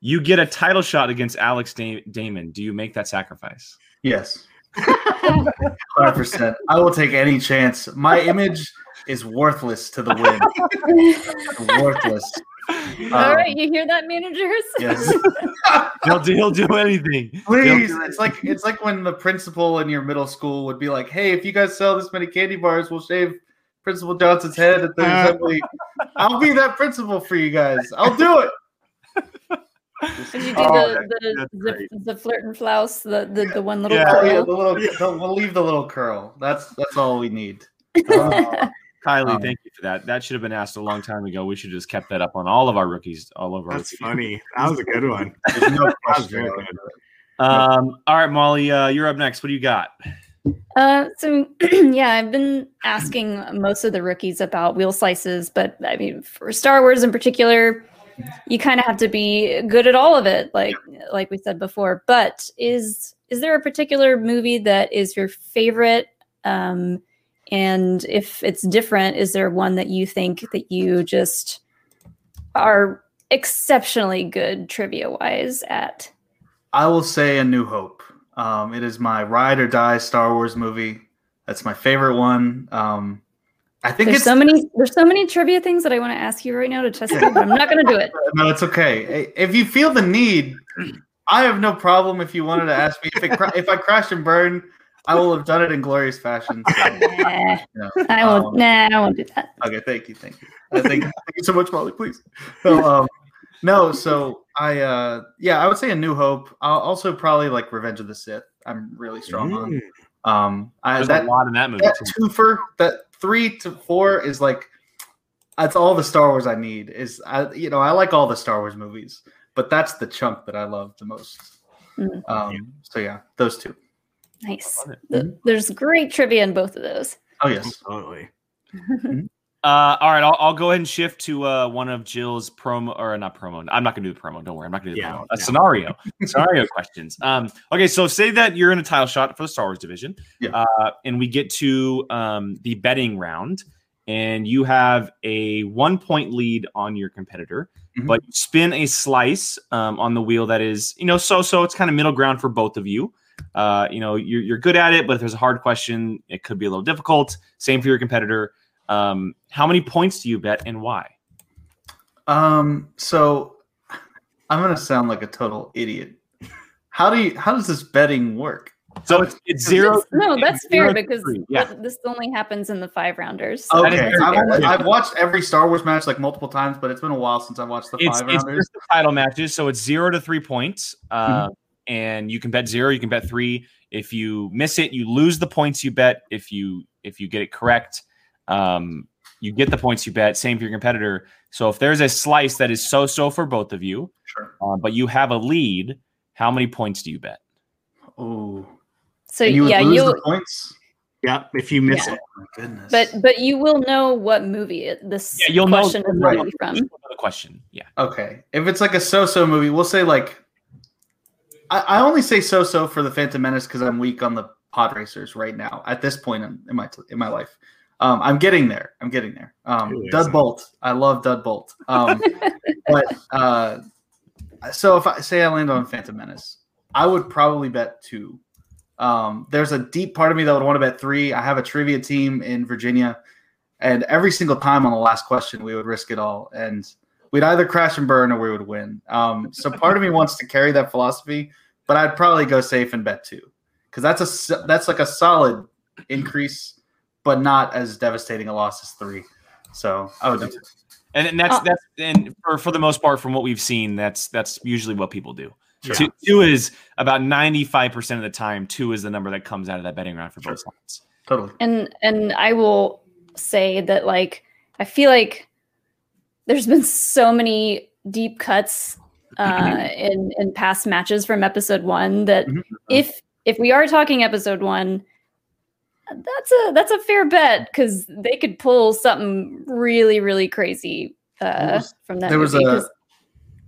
you get a title shot against Alex da- Damon. Do you make that sacrifice? yes. Hundred percent. I will take any chance. My image is worthless to the wind. worthless. All Um, right, you hear that, managers? Yes. He'll do, he'll do anything. Please, do it's like it's like when the principal in your middle school would be like, "Hey, if you guys sell this many candy bars, we'll shave Principal Johnson's head at the Uh. assembly." I'll be that principal for you guys. I'll do it. Did you do Oh, the the, that's the, the flirt and flouse, the, the the one little Yeah. Oh, yeah, curl? the little, the- we'll leave the little curl. That's that's all we need. Kylie, Um, thank you for that. That should have been asked a long time ago. We should have just kept that up on all of our rookies, all of our That's rookies. funny. That was a good one. There's no was question. very good. Um, all right, Molly, uh, you're up next. What do you got? Uh, so yeah, I've been asking most of the rookies about wheel slices, but I mean, for Star Wars in particular, you kind of have to be good at all of it, like like we said before. But is is there a particular movie that is your favorite? Um, And if it's different, is there one that you think that you just are exceptionally good trivia wise at? I will say A New Hope. Um, it is my ride or die Star Wars movie. That's my favorite one. Um, I think There's it's so many there's so many trivia things that I want to ask you right now to test you, but I'm not gonna do it. no, it's okay. If you feel the need, I have no problem. If you wanted to ask me if it if I crash and burn, I will have done it in glorious fashion. So, Nah, you know, I won't um, nah, I won't do that. Okay, thank you, thank you. Uh, thank, thank you so much, Molly. Please. So, um, no, so I, uh, yeah, I would say A New Hope. I'll also probably like Revenge of the Sith. I'm really strong on. Mm. Um, I, There's that a lot in that movie. that too. twofer, that three to four is like that's all the Star Wars I need. Is I, you know, I like all the Star Wars movies, but that's the chunk that I love the most. Mm. Um, so yeah, those two. Nice. Love it. Th- There's great trivia in both of those. Oh yes, Absolutely. Uh, all right, I'll, I'll go ahead and shift to uh, one of Jill's promo or not promo. I'm not gonna do the promo. Don't worry, I'm not gonna do the Yeah, promo. A scenario, scenario questions. Um, okay, so say that you're in a title shot for the Star Wars division, Yeah. uh, and we get to um, the betting round, and you have a one point lead on your competitor, Mhm. but you spin a slice um, on the wheel that is, you know, so so. It's kind of middle ground for both of you. Uh, you know, you're, you're good at it, but if there's a hard question, it could be a little difficult. Same for your competitor. Um, how many points do you bet and why? Um, so I'm gonna sound like a total idiot. How do you? How does this betting work? So it's, it's zero. That's- no, that's fair because. Yeah. this only happens in the five rounders. That is Okay, I've, only, I've watched every Star Wars match like multiple times, but it's been a while since I watched the It's, five it's rounders. just the title matches, so it's zero to three points, uh, Mm-hmm. And you can bet zero. You can bet three. If you miss it, you lose the points you bet. If you if you get it correct, um, you get the points you bet. Same for your competitor. So if there's a slice that is so so for both of you, Sure. uh, but you have a lead, how many points do you bet? Oh, so you yeah, lose you'll the points. Yep. If you miss Yeah. it. Oh my goodness. but but you will know what movie it, this Yeah, you'll know- question is Right. going to be from. Another question. Yeah. Okay. If it's like a so-so movie, we'll say like I, I only say so-so for the Phantom Menace because I'm weak on the pod racers right now at this point in, in my in my life. Um, I'm getting there. I'm getting there. Um, Who Dud? Bolt. I love Dud Bolt. Um, but uh, so if I say I land on Phantom Menace, I would probably bet two. Um, there's a deep part of me that would want to bet three. I have a trivia team in Virginia, and every single time on the last question, we would risk it all, and we'd either crash and burn or we would win. Um, so part of me wants to carry that philosophy, but I'd probably go safe and bet two because that's a s- that's like a solid increase, but not as devastating a loss as three. So I would do two. And, and that's Uh, that's and for, for the most part, from what we've seen, that's that's usually what people do. Sure. Two, two is about ninety five percent of the time. Two is the number that comes out of that betting round for both sides. totally. and and I will say that like I feel like there's been so many deep cuts uh, in in past matches from episode one that Mhm. if if we are talking episode one, that's a that's a fair bet because they could pull something really really crazy uh, was- from that. There was a. 'cause-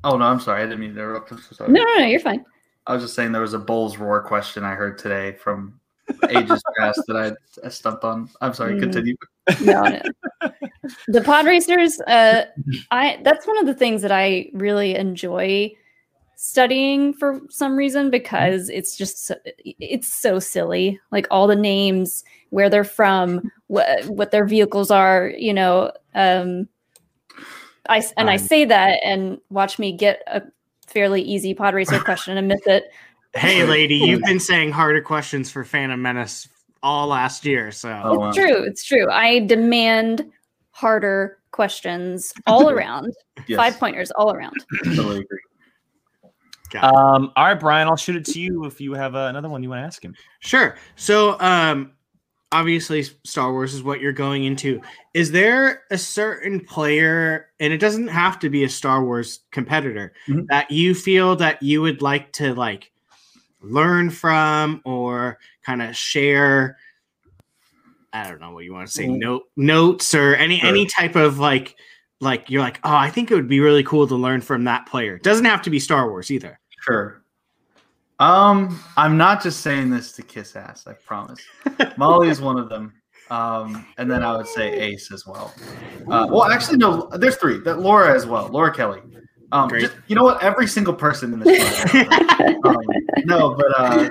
Oh no, I'm sorry. I didn't mean to interrupt. No no no you're fine. I was just saying there was a Boles Roor question I heard today from ages past that I, I stumped on. I'm sorry. Mm. Continue. no, no. the pod racers uh i that's one of the things that i really enjoy studying for some reason because it's just so, it's so silly like all the names where they're from what what their vehicles are you know um i s- and i say that and watch me get a fairly easy pod racer question and miss it Hey, lady, you've been saying harder questions for Phantom Menace all last year. So Oh, wow. it's true it's true i demand harder questions all around Yes, five pointers all around totally agree. Um, all right, Brian, I'll shoot it to you if you have uh, another one you want to ask him. Sure. So, um, obviously, Star Wars is what you're going into. Is there a certain player, and it doesn't have to be a Star Wars competitor, Mhm. that you feel that you would like to like learn from or kind of share? I don't know what you want to say, Mm. note notes or any Sure. any type of like like you're like, oh, I think it would be really cool to learn from that player. Doesn't have to be Star Wars either. Sure. Um, I'm not just saying this to kiss ass. I promise. Molly is one of them. Um, and then I would say Ace as well. Uh, well, actually, no. There's three. That Laura as well. Laura Kelly. Um, just, you know what? Every single person in this. um, no, but uh,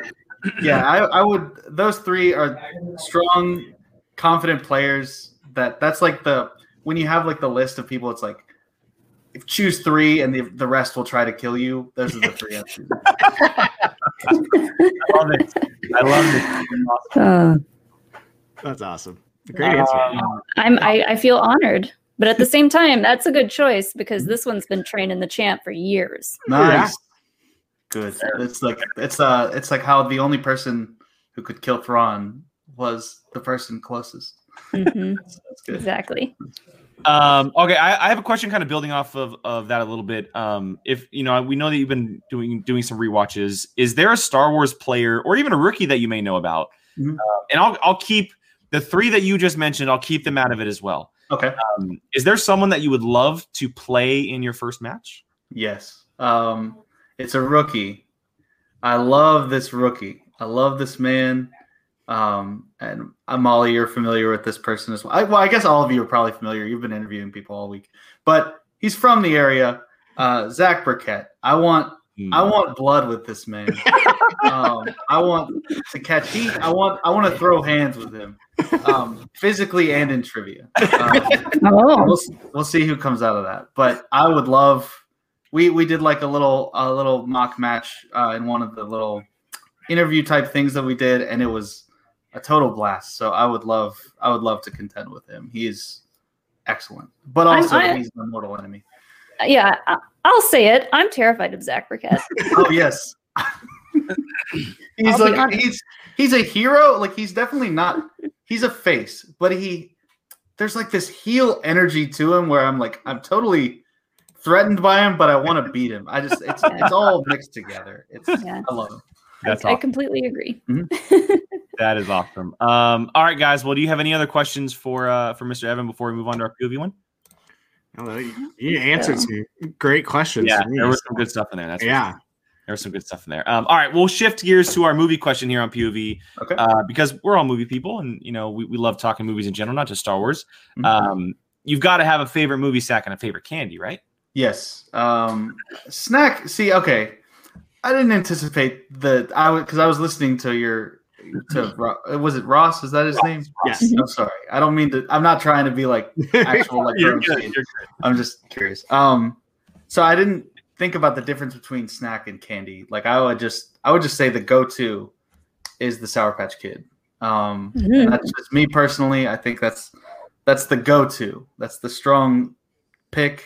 yeah, I, I would. Those three are strong, confident players. That that's like the when you have like the list of people. It's like if choose three, and the the rest will try to kill you. Those are the three. I choose. I love it. I love it. Uh, That's awesome. Great answer. Um, I'm I, I feel honored, but at the same time, that's a good choice because this one's been training the champ for years. Nice. Good. It's like it's uh it's like how the only person who could kill Thrawn was the person closest. Mhm, That's, that's good. exactly. Um, okay, I, I have a question, kind of building off of, of that a little bit. Um, if you know, we know that you've been doing doing some rewatches. Is there a Star Wars player or even a rookie that you may know about? Mhm. Uh, and I'll I'll keep the three that you just mentioned. I'll keep them out of it as well. Okay. Um, is there someone that you would love to play in your first match? Yes. Um it's a rookie. I love this rookie. I love this man. Um and Molly, you're familiar with this person as well. I, well, I guess all of you are probably familiar. You've been interviewing people all week, but he's from the area. Uh, Zach Burkett. I want. I want blood with this man. um, I want to catch heat. I want I want to throw hands with him, um, physically and in trivia. Um, Oh, we'll, we'll see who comes out of that. But I would love. We we did like a little a little mock match uh, in one of the little interview type things that we did, and it was a total blast. So I would love I would love to contend with him. He is excellent, but also I- he's an immortal enemy. yeah. I- I'll say it. I'm terrified of Zach Burkett. Oh yes. he's I'll like he's he's a hero. Like he's definitely not. He's a face, but he there's like this heel energy to him where I'm like I'm totally threatened by him, but I want to beat him. I just it's it's all mixed together. It's Yeah. I love him. That's I awesome. completely agree. That is awesome. Um, all right, guys. Well, do you have any other questions for uh, for Mr. Evan before we move on to our POV one? Although you, you answered some great questions. Yeah, there was some good stuff in there. That's yeah. There was some good stuff in there. Um, all right, we'll shift gears to our movie question here on POV Okay. uh, because we're all movie people, and you know we, we love talking movies in general, not just Star Wars. Mhm. Um, you've got to have a favorite movie sack and a favorite candy, right? Yes. Um snack see, okay. I didn't anticipate that I would because I was listening to your to was it Ross? Is that his name? Yes. I'm sorry. I don't mean to I'm not trying to be like actual like You're good, you're I'm just curious. Um, so I didn't think about the difference between snack and candy. Like I would just, I would just say the go-to is the Sour Patch Kid. Um, Mhm. that's just me personally. I think that's that's the go-to. That's the strong pick.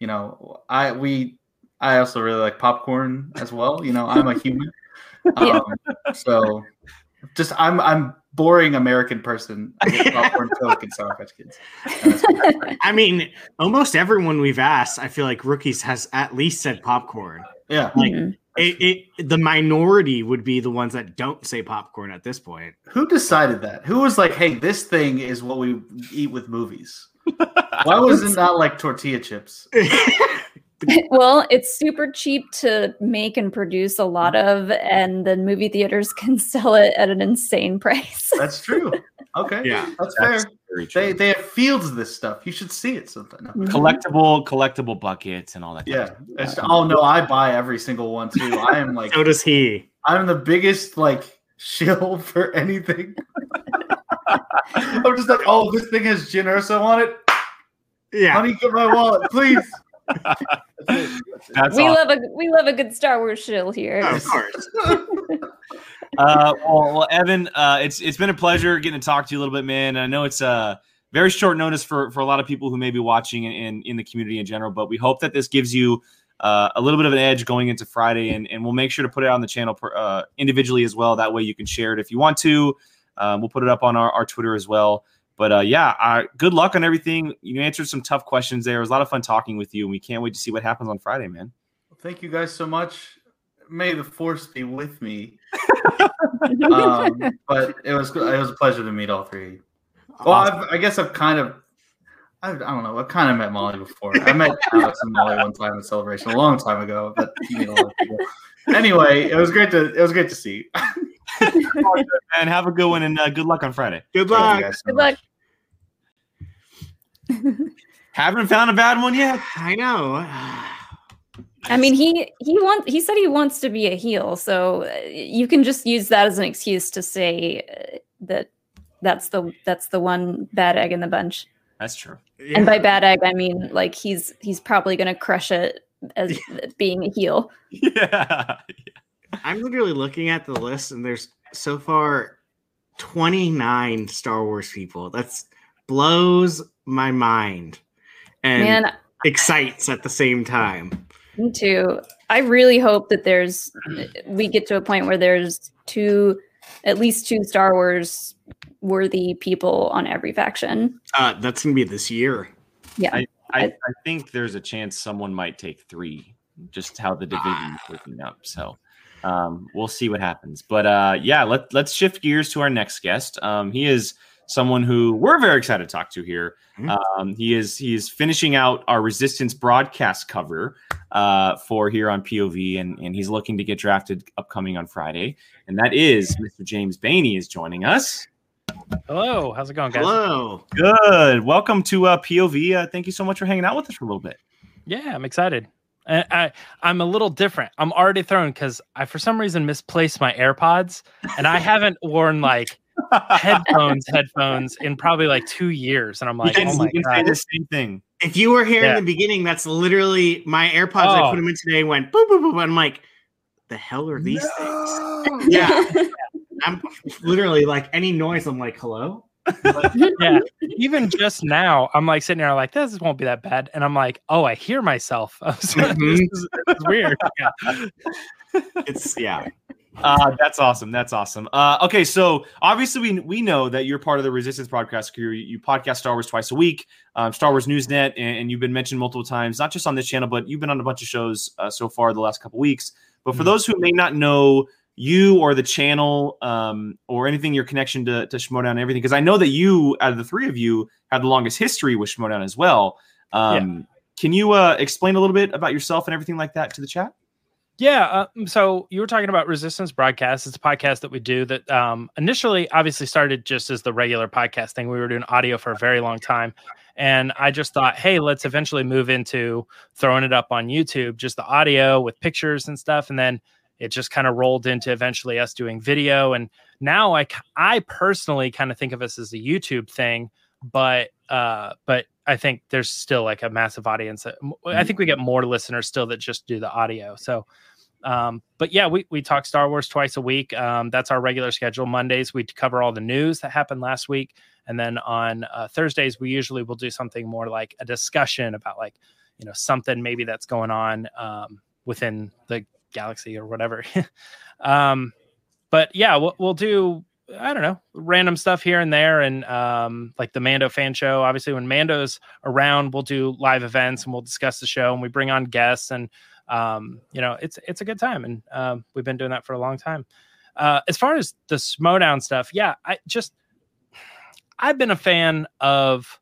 You know, I we I also really like popcorn as well. You know, I'm a human. Um, so just I'm I'm boring American person. I popcorn, Coke, and Sour Patch Kids. I mean, almost everyone we've asked, I feel like rookies has at least said popcorn. yeah. Like Mhm. it, it, the minority would be the ones that don't say popcorn at this point. Who decided that? Who was like, "Hey, this thing is what we eat with movies"? Why was it not like tortilla chips? well, it's super cheap to make and produce a lot of, and then movie theaters can sell it at an insane price. That's true. Okay, Yeah. that's, That's fair. They they have fields of this stuff. You should see it sometime. No. Collectible collectible buckets and all that. kind of Yeah. stuff. It's- oh no, I buy every single one too. I am like, so does he. I'm the biggest like shill for anything. I'm just like, oh, this thing has Jyn Erso on it. Yeah. Honey, get my wallet, please. That's it. That's it. That's we awesome. love a we love a good Star Wars shill here. of course. Uh, well, well, Evan, uh, it's it's been a pleasure getting to talk to you a little bit, man. I know it's uh, very short notice for for a lot of people who may be watching in in, in the community in general, but we hope that this gives you uh, a little bit of an edge going into Friday, and and we'll make sure to put it on the channel per, uh, individually as well. That way, you can share it if you want to. Um, we'll put it up on our, our Twitter as well. But uh, yeah, uh, good luck on everything. You answered some tough questions there. It was a lot of fun talking with you, and we can't wait to see what happens on Friday, man. Thank you guys so much. May the force be with me. Um, but it was it was a pleasure to meet all three. Well, I've, I guess I've kind of I, I don't know. I've kind of met Molly before. I met Alex and Molly one time at celebration a long time ago, but you meet a lot of people. Anyway, it was great to it was great to see. and have a good one and uh, good luck on Friday. Good luck. guys so Good luck. Haven't found a bad one yet. I know. I mean, he he wants he said he wants to be a heel, so uh, you can just use that as an excuse to say uh, that that's the that's the one bad egg in the bunch. That's true. And by bad egg, I mean like he's he's probably going to crush it as being a heel. Yeah. I'm literally looking at the list, and there's so far 29 Star Wars people. That's blows my mind and Man, excites at the same time. me too. I really hope that there's we get to a point where there's two at least two Star Wars worthy people on every faction. Uh, that's gonna be this year. Yeah. I, I think there's a chance someone might take three, just how the division is working out. So um, we'll see what happens. But uh, yeah, let, let's shift gears to our next guest. Um, he is someone who we're very excited to talk to here. Mhm. Um, he is he is finishing out our Resistance broadcast cover uh, for here on POV, and, and he's looking to get drafted upcoming on Friday. And that is Mr. James Baney is joining us. Hello, how's it going, guys? Hello. Good. Welcome to uh, POV. Uh, thank you so much for hanging out with us for a little bit. Yeah, I'm excited. I, I I'm a little different. I'm already thrown because I for some reason misplaced my AirPods, and I haven't worn like headphones headphones in probably like two years, and I'm like, you can, oh my you can say god. the same thing. If you were here Yeah. in the beginning, that's literally my AirPods. I Oh. put them in today. Went boop boop boop. I'm like, the hell are these things? Yeah, I'm literally like any noise. I'm like, hello. Yeah, even just now, I'm like sitting there, like this won't be that bad, and I'm like, oh, I hear myself. this, Mhm. is, this is weird. Yeah. It's yeah. Uh, that's awesome. That's awesome. Uh, okay, so obviously we we know that you're part of the Resistance podcast crew. You, you podcast Star Wars twice a week, um, Star Wars Newsnet, and, and you've been mentioned multiple times, not just on this channel, but you've been on a bunch of shows uh, so far the last couple weeks. But for Mhm. those who may not know you or the channel um, or anything, your connection to, to Schmoedown and everything, because I know that you, out of the three of you, have the longest history with Schmoedown as well. Um, Can you uh, explain a little bit about yourself and everything like that to the chat? Yeah. Uh, so you were talking about Resistance Broadcast. It's a podcast that we do that um, initially obviously started just as the regular podcast thing. We were doing audio for a very long time. And I just thought, hey, let's eventually move into throwing it up on YouTube, just the audio with pictures and stuff. And then it just kind of rolled into eventually us doing video. And now i i personally kind of think of us as a YouTube thing, but uh, but I think there's still like a massive audience. That, I think we get more listeners still that just do the audio. So um, but yeah, we, we talk Star Wars twice a week. Um, that's our regular schedule. Mondays, we cover all the news that happened last week. And then on uh, Thursdays, we usually will do something more like a discussion about like, you know, something maybe that's going on um, within the galaxy or whatever. um, but yeah, we'll, we'll do, I don't know, random stuff here and there. And um, like the Mando fan show, obviously when Mando's around, we'll do live events and we'll discuss the show and we bring on guests and um, you know, it's it's a good time, and um, we've been doing that for a long time. Uh, as far as the Schmoedown stuff, yeah, I just I've been a fan of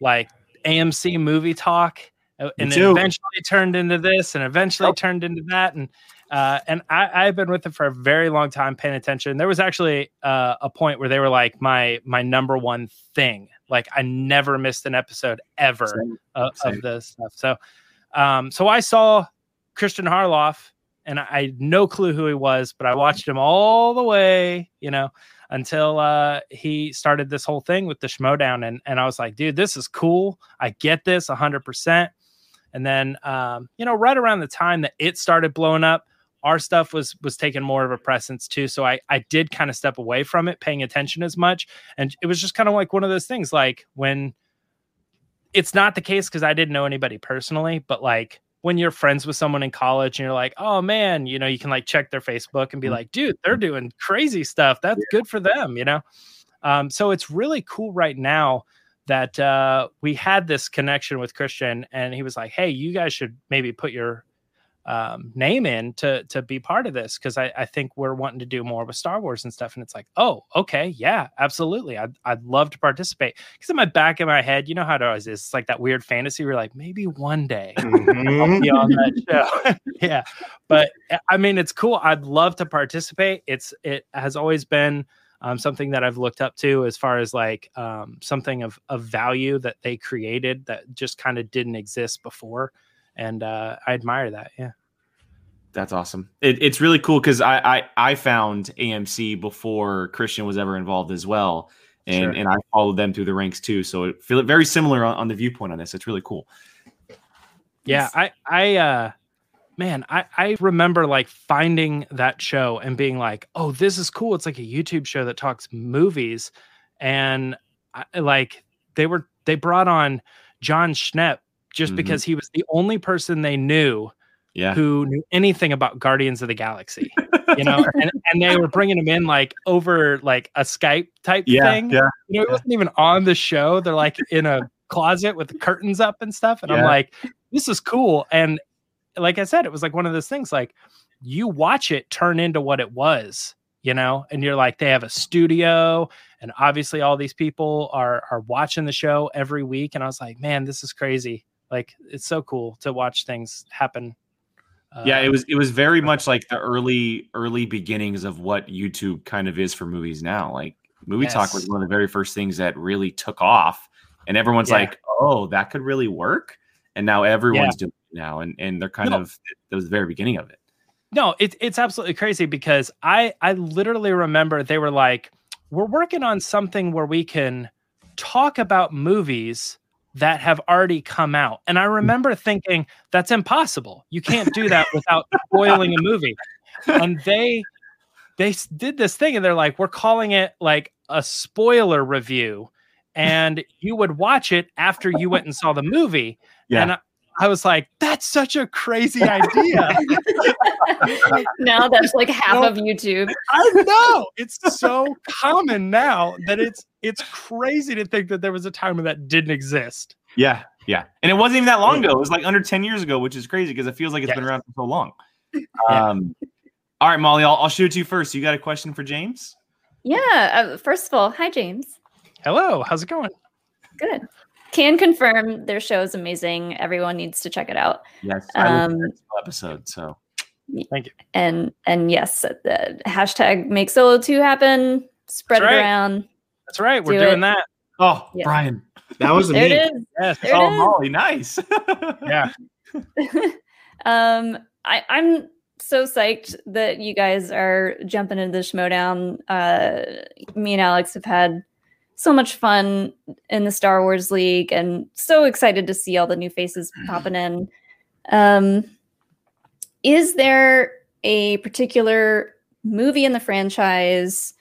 like AMC movie talk, uh, and then too. eventually turned into this, and eventually Yep. turned into that, and uh, and I, I've been with it for a very long time, paying attention. There was actually uh, a point where they were like my my number one thing. Like I never missed an episode ever Same. of, Same. of this stuff. So, um, so I saw Christian Harloff, and I, I had no clue who he was, but I watched him all the way, you know, until uh, he started this whole thing with the Schmoedown, and and I was like, dude, this is cool. I get this hundred percent. And then, um, you know, right around the time that it started blowing up, our stuff was was taking more of a presence too. So I I did kind of step away from it, paying attention as much, and it was just kind of like one of those things, like when it's not the case because I didn't know anybody personally, but like when you're friends with someone in college and you're like, oh man, you know, you can like check their Facebook and be Mhm. like, dude, they're doing crazy stuff. That's good for them, you know? Um, so it's really cool right now that uh, we had this connection with Christian and he was like, hey, you guys should maybe put your um, name in to to be part of this because I, I think we're wanting to do more with Star Wars and stuff. And it's like, oh, okay, yeah, absolutely. I'd, I'd love to participate. Because in my back of my head, you know how it always is. It's like that weird fantasy where like maybe one day I'll Mhm. be on that show. yeah. But I mean, it's cool. I'd love to participate. It's it has always been um, something that I've looked up to as far as like um, something of, of value that they created that just kind of didn't exist before. And uh, I admire that. Yeah. That's awesome. It, it's really cool because I, I I found AMC before Christian was ever involved as well, and Sure. and I followed them through the ranks too. So it feel very similar on, on the viewpoint on this. It's really cool. Yeah, I I uh man, I I remember like finding that show and being like, "Oh, this is cool. It's like a YouTube show that talks movies." And I, like they were they brought on Jon Schnepp just Mhm. because he was the only person they knew Yeah, who knew anything about Guardians of the Galaxy. You know, and, and they were bringing him in like over like a Skype type yeah, thing. yeah. You know, he wasn't even on the show. They're like in a closet with the curtains up and stuff. And I'm like, this is cool. And like I said, it was like one of those things like you watch it turn into what it was, you know, and you're like, they have a studio, and obviously all these people are are watching the show every week. And I was like, man, this is crazy. Like it's so cool to watch things happen. yeah Uh, it was it was very much like the early early beginnings of what youtube kind of is for movies now like movie talk was one of the very first things that really took off and everyone's Yeah. like oh that could really work and now everyone's doing it now and and they're kind No. of that was the very beginning of it. No it, it's absolutely crazy because i i literally remember they were like we're working on something where we can talk about movies that have already come out. And i hmm. remember thinking that's impossible. You can't do that without spoiling a movie. And they they did this thing and they're like we're calling it like a spoiler review and you would watch it after you went and saw the movie. Yeah. And I, I was like that's such a crazy idea now that's like half of YouTube. I know it's so common now that it's it's crazy to think that there was a time when that didn't exist. Yeah, yeah. And it wasn't even that long ago. It was like under 10 years ago, which is crazy because it feels like it's been around for so long. Yeah. Um, all right, Molly, I'll, I'll shoot it to you first. You got a question for James? Yeah. Uh, first of all, hi James. Hello, how's it going? Good. Can confirm their show is amazing. Everyone needs to check it out. Yes. Um, the episode. So Thank you. And and yes, the hashtag make solo two happen. Spread That's it right. around. That's right, we're Do doing it. that. oh Yeah. Brian. That was There me. it is. Yes. There it oh is. Molly, nice. Yeah. um, I, I'm so psyched that you guys are jumping into the Schmoedown. Uh, me and Alex have had so much fun in the Star Wars League, and so excited to see all the new faces popping in. Um, is there a particular movie in the franchise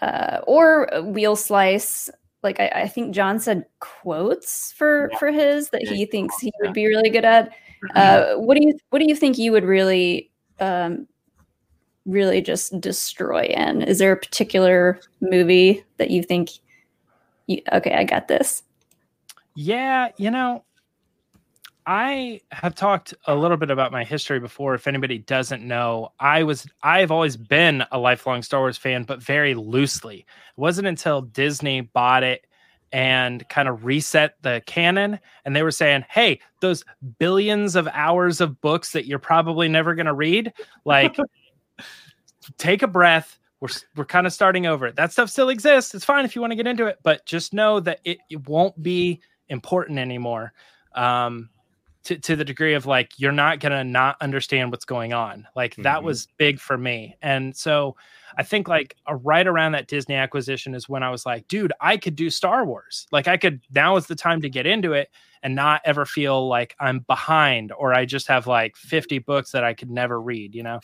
uh, or a wheel slice? Like I, I think John said quotes for Yeah. for his that he thinks he would be really good at. Uh, what do you what do you think you would really um, really just destroy in? Is there a particular movie that you think? You, okay, I got this. Yeah, you know, I have talked a little bit about my history before. If anybody doesn't know, I was I've always been a lifelong Star Wars fan, but very loosely. It wasn't until Disney bought it and kind of reset the canon and they were saying, "Hey, those billions of hours of books that you're probably never going to read, like take a breath. We're we're kind of starting over. That stuff still exists. It's fine if you want to get into it, but just know that it, it won't be important anymore. Um, to, to the degree of like you're not gonna not understand what's going on. Like that Mhm. was big for me, and so I think like uh, right around that Disney acquisition is when I was like, dude, I could do Star Wars. Like I could. Now is the time to get into it and not ever feel like I'm behind or I just have like 50 books that I could never read. You know.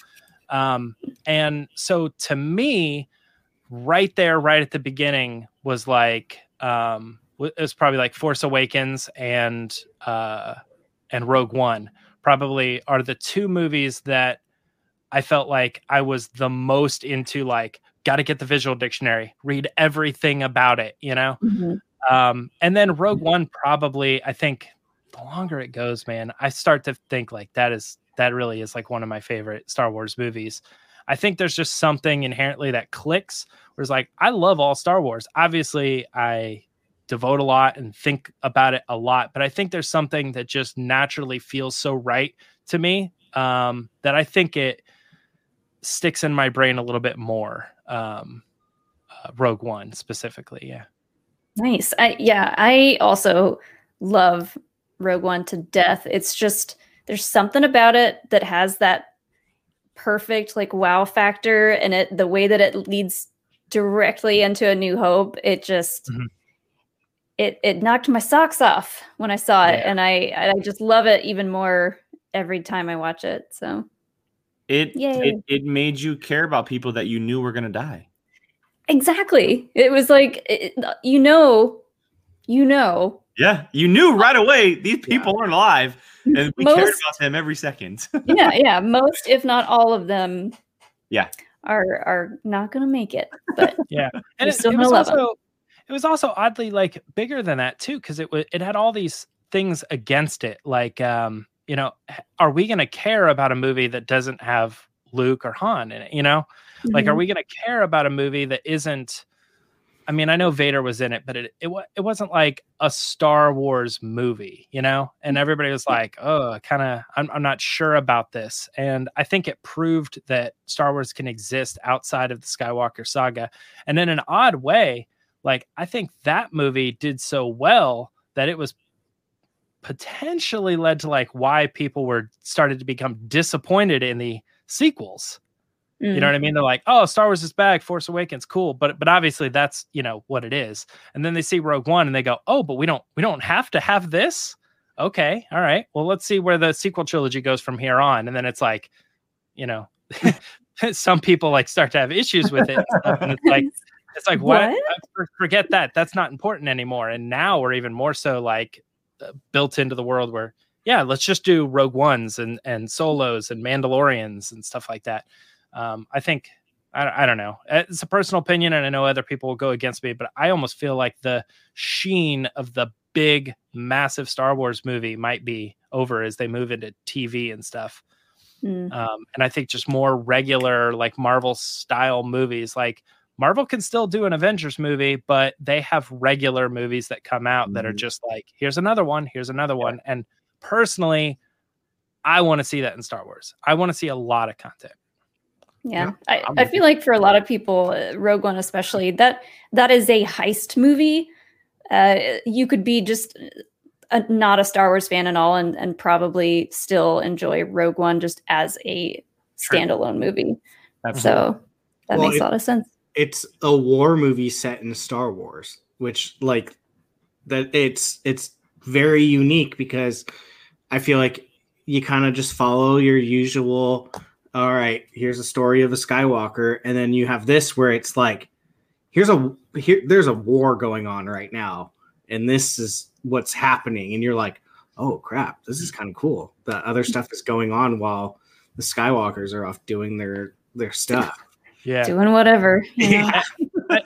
Um, and so to me, right there, right at the beginning, was like um, it was probably like Force Awakens and uh, and Rogue One. Probably are the two movies that I felt like I was the most into. Like, got to get the visual dictionary, read everything about it. You know. Um, and then Rogue One, probably, I think the longer it goes, man, I start to think like that is that really is like one of my favorite Star Wars movies. I think there's just something inherently that clicks. where it's like I love all Star Wars. Obviously, I devote a lot and think about it a lot, but I think there's something that just naturally feels so right to me um, that I think it sticks in my brain a little bit more. Um, uh, Rogue One specifically, yeah. Nice. I yeah, I also love Rogue One to death. It's just there's something about it that has that perfect like wow factor and it the way that it leads directly into a new hope it just mm-hmm. it it knocked my socks off when i saw it yeah. and i i just love it even more every time i watch it so it, it it made you care about people that you knew were going to die exactly it was like it, you know you know yeah you knew right away these people yeah. aren't alive and we most, cared about them every second. yeah, yeah. Most, if not all of them, yeah, are are not going to make it. But yeah, and it, still it was also them. it was also oddly like bigger than that too because it was it had all these things against it. Like, um, you know, are we going to care about a movie that doesn't have Luke or Han in it? You know, mm-hmm. like, are mm-hmm. we going to care about a movie that isn't I mean, I know Vader was in it, but it it, it wasn't like a Star Wars movie, you know. And mm. everybody was like, "Oh, kind of, I'm I'm not sure about this." And I think it proved that Star Wars can exist outside of the Skywalker saga, and in an odd way, like I think that movie did so well that it was potentially led to like why people were started to become disappointed in the sequels Mm. You know mm. what I mean? They're like, "Oh, Star Wars is back, Force Awakens, cool." But but obviously that's, you know, what it is. And then they see Rogue One and they go, "Oh, but we don't we don't have to have this." Okay. All right. Well, let's see where the sequel trilogy goes from here on. And then it's like, you know, some people like start to have issues with it and, it's like it's like what? what? Forget that. That's not important anymore. And now we're even more so like uh, built into the world where yeah, let's just do Rogue Ones and and Solos and Mandalorians and stuff like that. Um, I think I, I don't know. It's a personal opinion, and I know other people will go against me, but I almost feel like the sheen of the big, massive Star Wars movie might be over as they move into TV and stuff. Mm. Um, and I think just more regular, like Marvel style movies, like Marvel can still do an Avengers movie, but they have regular movies that come out mm. that are mm-hmm. just like, here's another one, here's another yeah. one. And personally, I want to see that in Star Wars. I want to see a lot of content. Yeah, I, I feel like for a lot of people, uh, Rogue One especially, that that is a heist movie. Uh, you could be just a, not a Star Wars fan at all, and and probably still enjoy Rogue One just as a standalone movie. Absolutely. So that well, makes it, a lot of sense. It's a war movie set in Star Wars, which like that it's it's very unique because I feel like you kind of just follow your usual all right, here's a story of a Skywalker, and then you have this where it's like, here's a here, there's a war going on right now, and this is what's happening, and you're like, oh crap, this is kind of cool. The other stuff is going on while the Skywalkers are off doing their their stuff. Yeah, doing whatever. Yeah.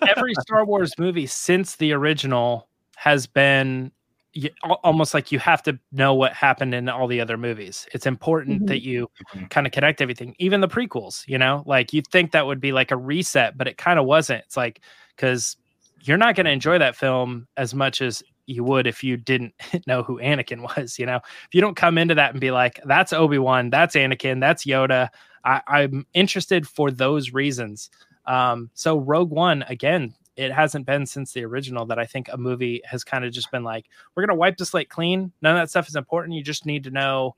Every Star Wars movie since the original has been you, almost like you have to know what happened in all the other movies. It's important mm-hmm. that you mm-hmm. kind of connect everything, even the prequels, you know, like you think that would be like a reset, but it kind of wasn't. It's like, because you're not going to enjoy that film as much as you would if you didn't know who Anakin was, you know, if you don't come into that and be like, that's Obi Wan, that's Anakin, that's Yoda. I, I'm interested for those reasons. Um, so Rogue One, again, it hasn't been since the original that I think a movie has kind of just been like, we're gonna wipe the slate clean. None of that stuff is important. You just need to know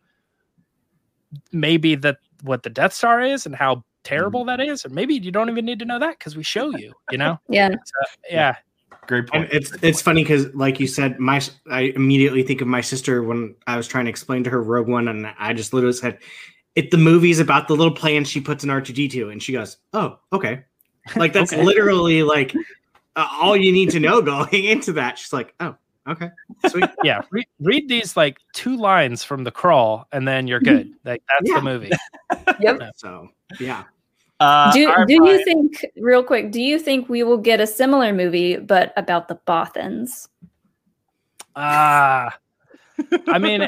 maybe that what the Death Star is and how terrible mm-hmm. that is, or maybe you don't even need to know that because we show you. You know? yeah. So, yeah. Great point. And it's it's funny because, like you said, my I immediately think of my sister when I was trying to explain to her Rogue One, and I just literally said, "It the movie's about the little plan she puts in R two D two," and she goes, "Oh, okay." Like that's okay. literally like uh, all you need to know going into that. She's like, oh, okay, sweet. yeah, re- read these like two lines from the crawl, and then you're good. Like that's yeah. the movie. yep. So yeah. Uh, do do you think real quick? Do you think we will get a similar movie, but about the Bothans? Ah, uh, I mean,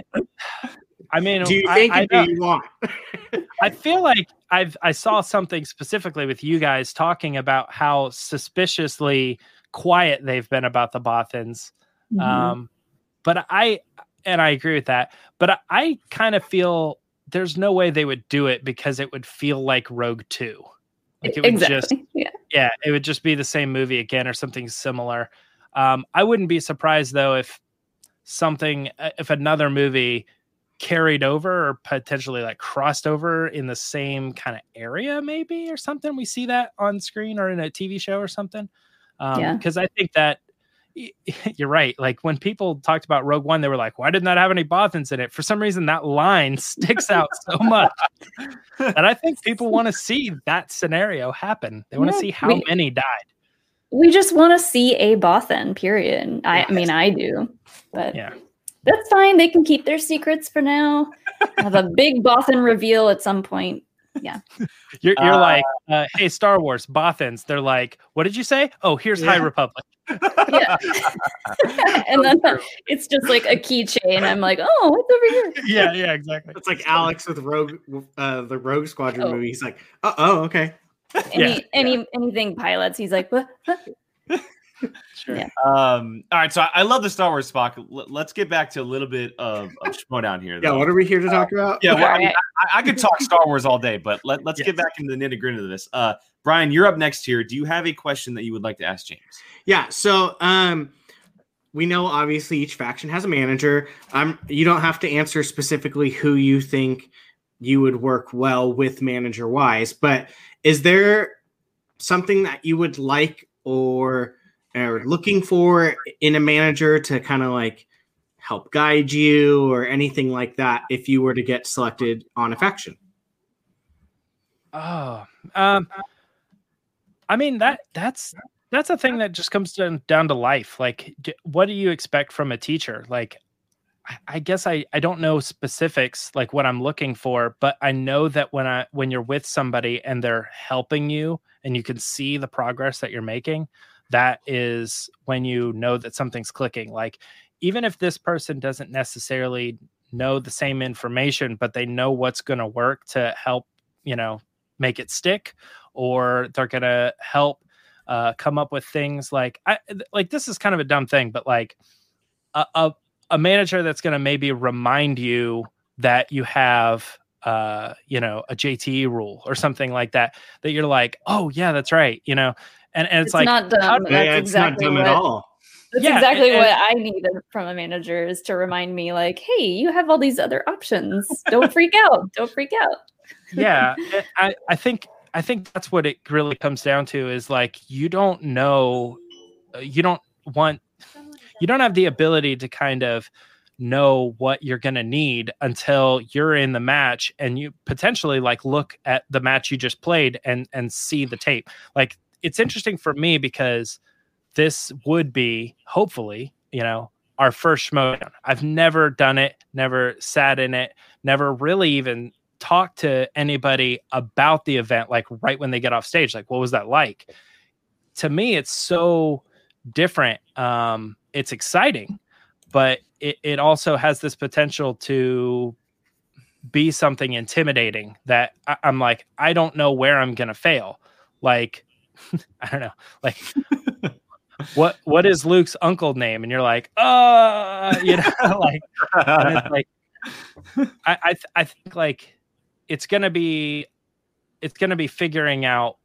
I mean, Do you I- think I, and do know- you want? I feel like I've I saw something specifically with you guys talking about how suspiciously quiet they've been about the Bothans. Mhm. Um, but I and I agree with that. But I, I kind of feel there's no way they would do it because it would feel like Rogue Two. Like it would just exactly. yeah. yeah, it would just be the same movie again or something similar. Um, I wouldn't be surprised though if something, uh, if another movie carried over or potentially like crossed over in the same kind of area, maybe or something. We see that on screen or in a TV show or something. Um, Yeah. Because I think that you're right. Like when people talked about Rogue One, they were like, "Why didn't that have any Bothans in it?" For some reason, that line sticks out so much, and I think people want to see that scenario happen. They want to Yeah, see how we- many died. We just want to see a Bothan, period. I, I mean, I do, but Yeah. That's fine. They can keep their secrets for now. Have a big Bothan reveal at some point. Yeah. You're, you're Uh, like, uh, hey, Star Wars, Bothans. They're like, what did you say? Oh, here's High Republic. Yeah. and then it's just like a keychain. I'm like, oh, what's over here? yeah, yeah, exactly. It's like Alex with Rogue, uh, the Rogue Squadron Oh. movie. He's like, oh, oh, okay. Any any anything pilots? He's like, what? What? Sure. Yeah. Um, all right, so I, I love the Star Wars Spock. L- let's get back to a little bit of, of Schmoedown here. Yeah, what are we here to talk about? Yeah, well, I, mean, I, I could talk Star Wars all day, but let, let's Yes. get back into the nitty gritty of this. Uh, Brian, you're up next here. Do you have a question that you would like to ask James? Yeah, so um we know obviously each faction has a manager. Um you don't have to answer specifically who you think you would work well with manager wise, but is there something that you would like or or looking for in a manager to kind of like help guide you or anything like that if you were to get selected on a faction? Oh, um, I mean that that's that's a thing that just comes down down to life. Like, what do you expect from a teacher? Like, I guess I I don't know specifics like what I'm looking for, but I know that when I when you're with somebody and they're helping you and you can see the progress that you're making, that is when you know that something's clicking. Like, even if this person doesn't necessarily know the same information, but they know what's going to work to help, you know, make it stick, or they're going to help uh, come up with things like I like this is kind of a dumb thing, but like a a, a manager that's going to maybe remind you that you have uh you know a JTE rule or something like that that you're like oh yeah that's right you know and and it's, It's, like not dumb. how- That's Yeah, it's exactly not dumb what, at all. That's Yeah, exactly and- what I needed from a manager is to remind me, like, hey, you have all these other options. Don't freak out. Don't freak out. yeah I, I think i think that's what it really comes down to is like you don't know uh, you don't want you don't have the ability to kind of know what you're going to need until you're in the match and you potentially like look at the match you just played and and see the tape like it's interesting for me because this would be hopefully you know our first Schmoedown i've never done it never sat in it never really even talked to anybody about the event like right when they get off stage like what was that like? To me it's so different. Um it's exciting but it, it also has this potential to be something intimidating that I, i'm like i don't know where i'm gonna fail. Like i don't know like what what is luke's uncle name and you're like uh you know like and it's like I I, th- I think like it's gonna be it's gonna be figuring out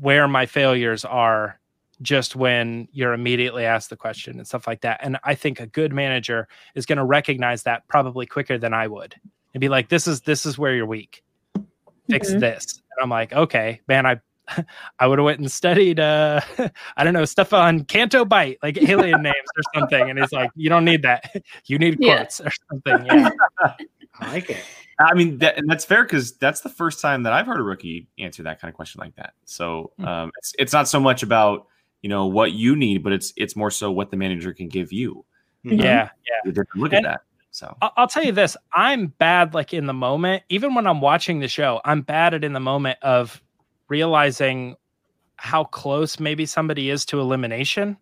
where my failures are just when you're immediately asked the question and stuff like that. And I think a good manager is gonna recognize that probably quicker than I would and be like, this is this is where you're weak. Fix Mhm. this. And I'm like, okay, man, I I would have went and studied uh I don't know, stuff on Canto Bight, like alien names or something. And he's like, you don't need that. You need Yeah. quotes or something. Yeah. I like it. I mean, that, and that's fair because that's the first time that I've heard a rookie answer that kind of question like that. So Hmm. um, it's it's not so much about you know what you need, but it's it's more so what the manager can give you. Yeah. Yeah. You have look And- at that. So I'll, I'll tell you this i'm bad like in the moment even when i'm watching the show i'm bad at in the moment of realizing how close maybe somebody is to elimination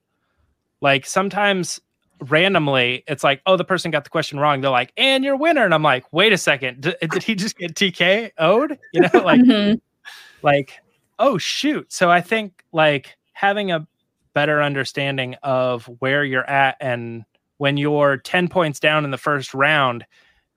like sometimes randomly it's like, oh, the person got the question wrong. They're like, and your winner. And I'm like, wait a second, did, did he just get TKO'd? You know, like, Mhm. like, oh shoot. So I think like having a better understanding of where you're at and when you're 10 points down in the first round,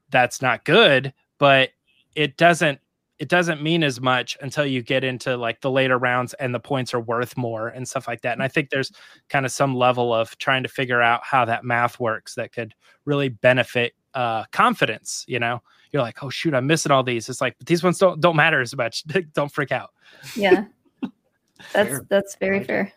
that's not good, but it doesn't it doesn't mean as much until you get into like the later rounds and the points are worth more and stuff like that. And I think there's kind of some level of trying to figure out how that math works that could really benefit uh confidence, you know. You're like, "Oh shoot, I'm missing all these." It's like, but these ones don't don't matter as much. don't freak out. Yeah. That's Fair. that's very fair.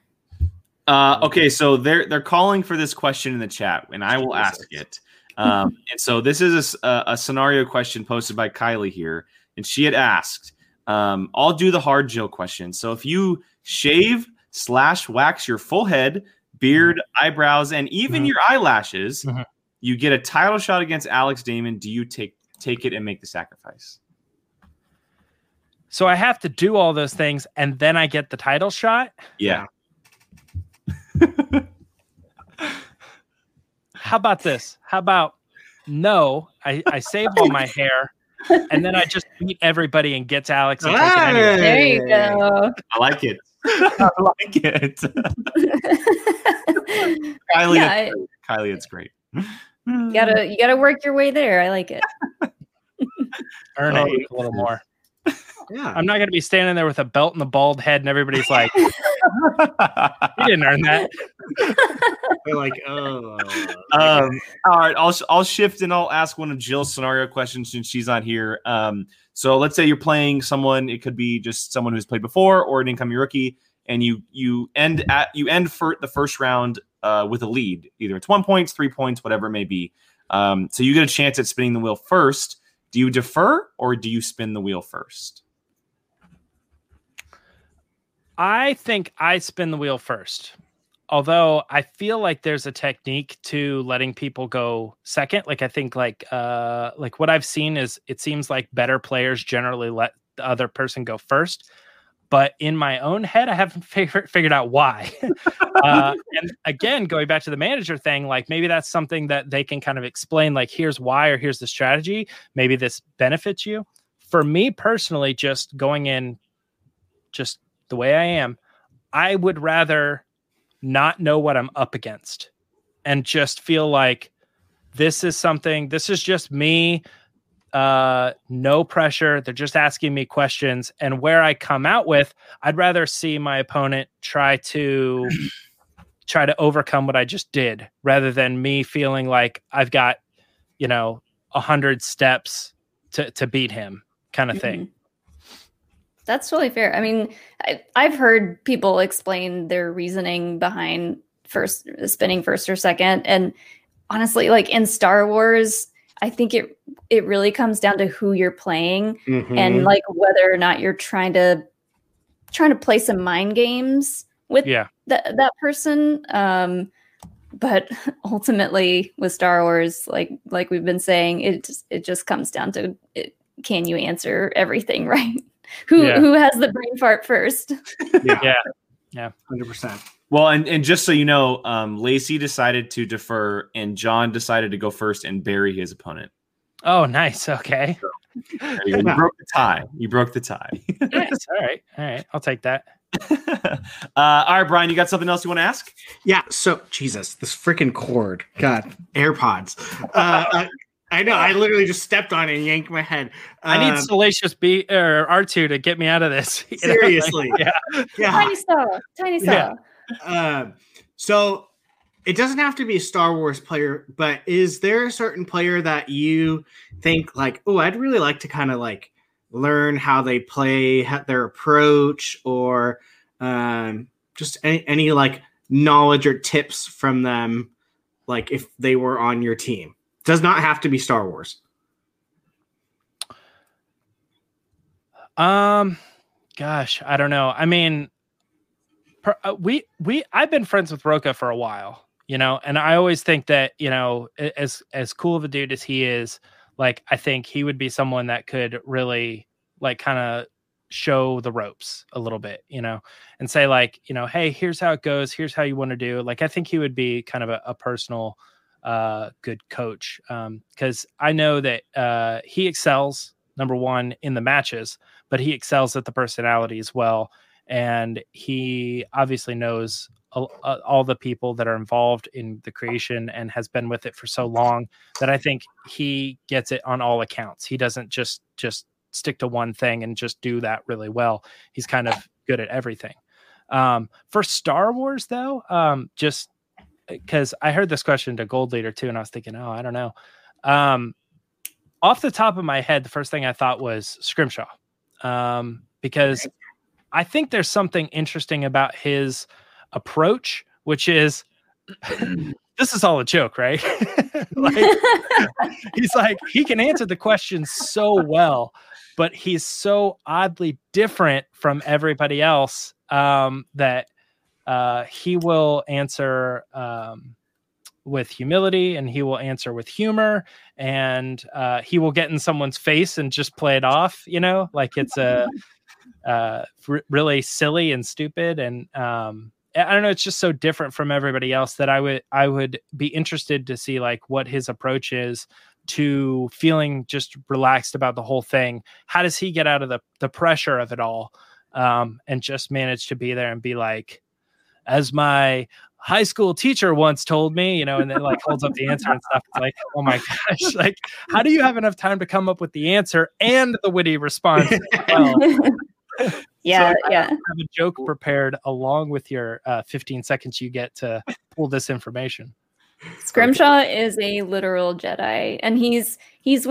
Uh, okay, so they're they're calling for this question in the chat, and I will ask it. Um, and so this is a scenario question posted by Kylie here, and she had asked, um, "I'll do the hard Jill question. So if you shave slash wax your full head, beard, eyebrows, and even Mhm. your eyelashes, Mhm. you get a title shot against Alex Damon. Do you take take it and make the sacrifice?" So I have to do all those things and then I get the title shot. Yeah. How about this? How about no? I, I save all my hair and then I just beat everybody and get to Alex and take it anyway. There you go. I like it. I like it. Kylie, yeah, I- Kylie, it's great. you gotta you gotta work your way there. I like it. Earn Oh, it a little more. Yeah. I'm not going to be standing there with a belt and a bald head and everybody's like, you didn't earn that. They're like, oh. um, all right, I'll I'll shift and I'll ask one of Jill's scenario questions since she's not here. Um, so let's say you're playing someone. It could be just someone who's played before or an incoming rookie, and you you end at you end for the first round uh, with a lead. Either it's one points, three points, whatever it may be. Um, so you get a chance at spinning the wheel first. Do you defer or do you spin the wheel first? I think I spin the wheel first. Although I feel like there's a technique to letting people go second. Like I think like uh like what I've seen is it seems like better players generally let the other person go first. But in my own head, I haven't figured figured out why. uh, and again, going back to the manager thing, like maybe that's something that they can kind of explain, like here's why or here's the strategy. Maybe this benefits you. For me personally, just going in, just the way I am, I would rather not know what I'm up against and just feel like this is something, this is just me. Uh, no pressure. They're just asking me questions. And where I come out with, I'd rather see my opponent try to try to overcome what I just did rather than me feeling like I've got, you know, a hundred steps to, to beat him kind of thing. Mhm. That's totally fair. I mean, I, I've heard people explain their reasoning behind first spinning first or second, and honestly, like in Star Wars, I think it it really comes down to who you're playing Mhm. and like whether or not you're trying to trying to play some mind games with Yeah. that that person. Um, but ultimately, with Star Wars, like like we've been saying, it just, it just comes down to it, can you answer everything right? Who Yeah. who has the brain fart first? yeah. Yeah. 100%. Well, and, and just so you know, um, Lacey decided to defer, and John decided to go first and bury his opponent. Oh, nice. Okay. There you. You broke the tie. You broke the tie. nice. All right. All right. I'll take that. uh, all right, Brian, you got something else you want to ask? Yeah. So, Jesus, this freaking cord. God, AirPods. Uh, I, I know. I literally just stepped on it and yanked my head. I need Um, Salacious B or R2 to get me out of this. you? Like, Seriously. yeah. yeah. Tiny saw, tiny saw. Yeah. Um, so it doesn't have to be a Star Wars player, but is there a certain player that you think like, oh, I'd really like to kind of like learn how they play, how, their approach, or um, just any, any like knowledge or tips from them, like if they were on your team? Does not have to be Star Wars. Um, gosh, I don't know. I mean, per, uh, we we I've been friends with Roca for a while, you know, and I always think that you know, as as cool of a dude as he is, like I think he would be someone that could really like kind of show the ropes a little bit, you know, and say like, you know, hey, here's how it goes, here's how you want to do. Like I think he would be kind of a, a personal uh, good coach because um, I know that uh, he excels number one in the matches, but he excels at the personality as well, and he obviously knows all, all the people that are involved in the creation and has been with it for so long that I think he gets it on all accounts. He doesn't just just stick to one thing and just do that really well. He's kind of good at everything. Um, for Star Wars, though, um, just because I heard this question to Gold Leader too, and I was thinking, oh, I don't know. Um, off the top of my head, the first thing I thought was Scrimshaw, um, because I think there's something interesting about his approach, which is this is all a joke, right? like, he's like he can answer the question so well, but he's so oddly different from everybody else um, that uh, he will answer um, with humility and he will answer with humor and uh, he will get in someone's face and just play it off, you know, like it's a uh, r- really silly and stupid and um, I don't know. It's just so different from everybody else that I would I would be interested to see like what his approach is to feeling just relaxed about the whole thing. How does he get out of the the pressure of it all um, and just manage to be there and be like, as my high school teacher once told me, you know, and then like holds up the answer and stuff. It's like, oh my gosh, like how do you have enough time to come up with the answer and the witty response? Well? yeah, so yeah. Have a joke prepared along with your uh, 15 seconds you get to pull this information. Scrimshaw is a literal Jedi, and he's he's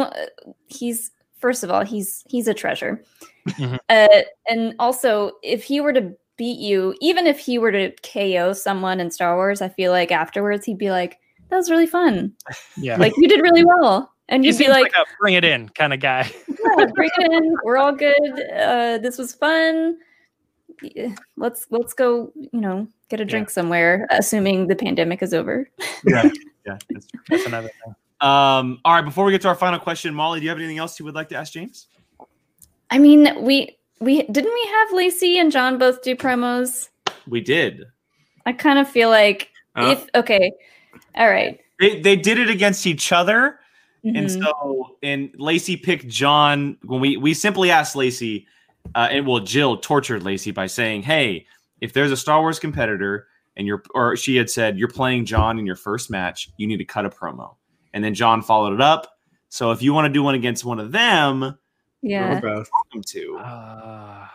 he's first of all he's he's a treasure, mm-hmm. uh, and also if he were to beat you, even if he were to KO someone in Star Wars, I feel like afterwards he'd be like, "That was really fun. Yeah, like you did really well." And you'd be like, like "Bring it in," kind of guy. yeah, bring it in. We're all good. Uh, this was fun. Let's let's go. You know, get a drink yeah. somewhere. Assuming the pandemic is over. yeah, yeah, that's, that's another thing. Um, all right. Before we get to our final question, Molly, do you have anything else you would like to ask James? I mean, we we didn't we have Lacey and John both do promos. We did. I kind of feel like uh, if okay, all right. They they did it against each other Mm-hmm. And so, and Lacey picked John when we we simply asked Lacey, uh, and well, Jill tortured Lacey by saying, "Hey, if there's a Star Wars competitor and you're, or she had said you're playing John in your first match, you need to cut a promo." And then John followed it up. So if you want to do one against one of them, yeah, welcome to. Uh,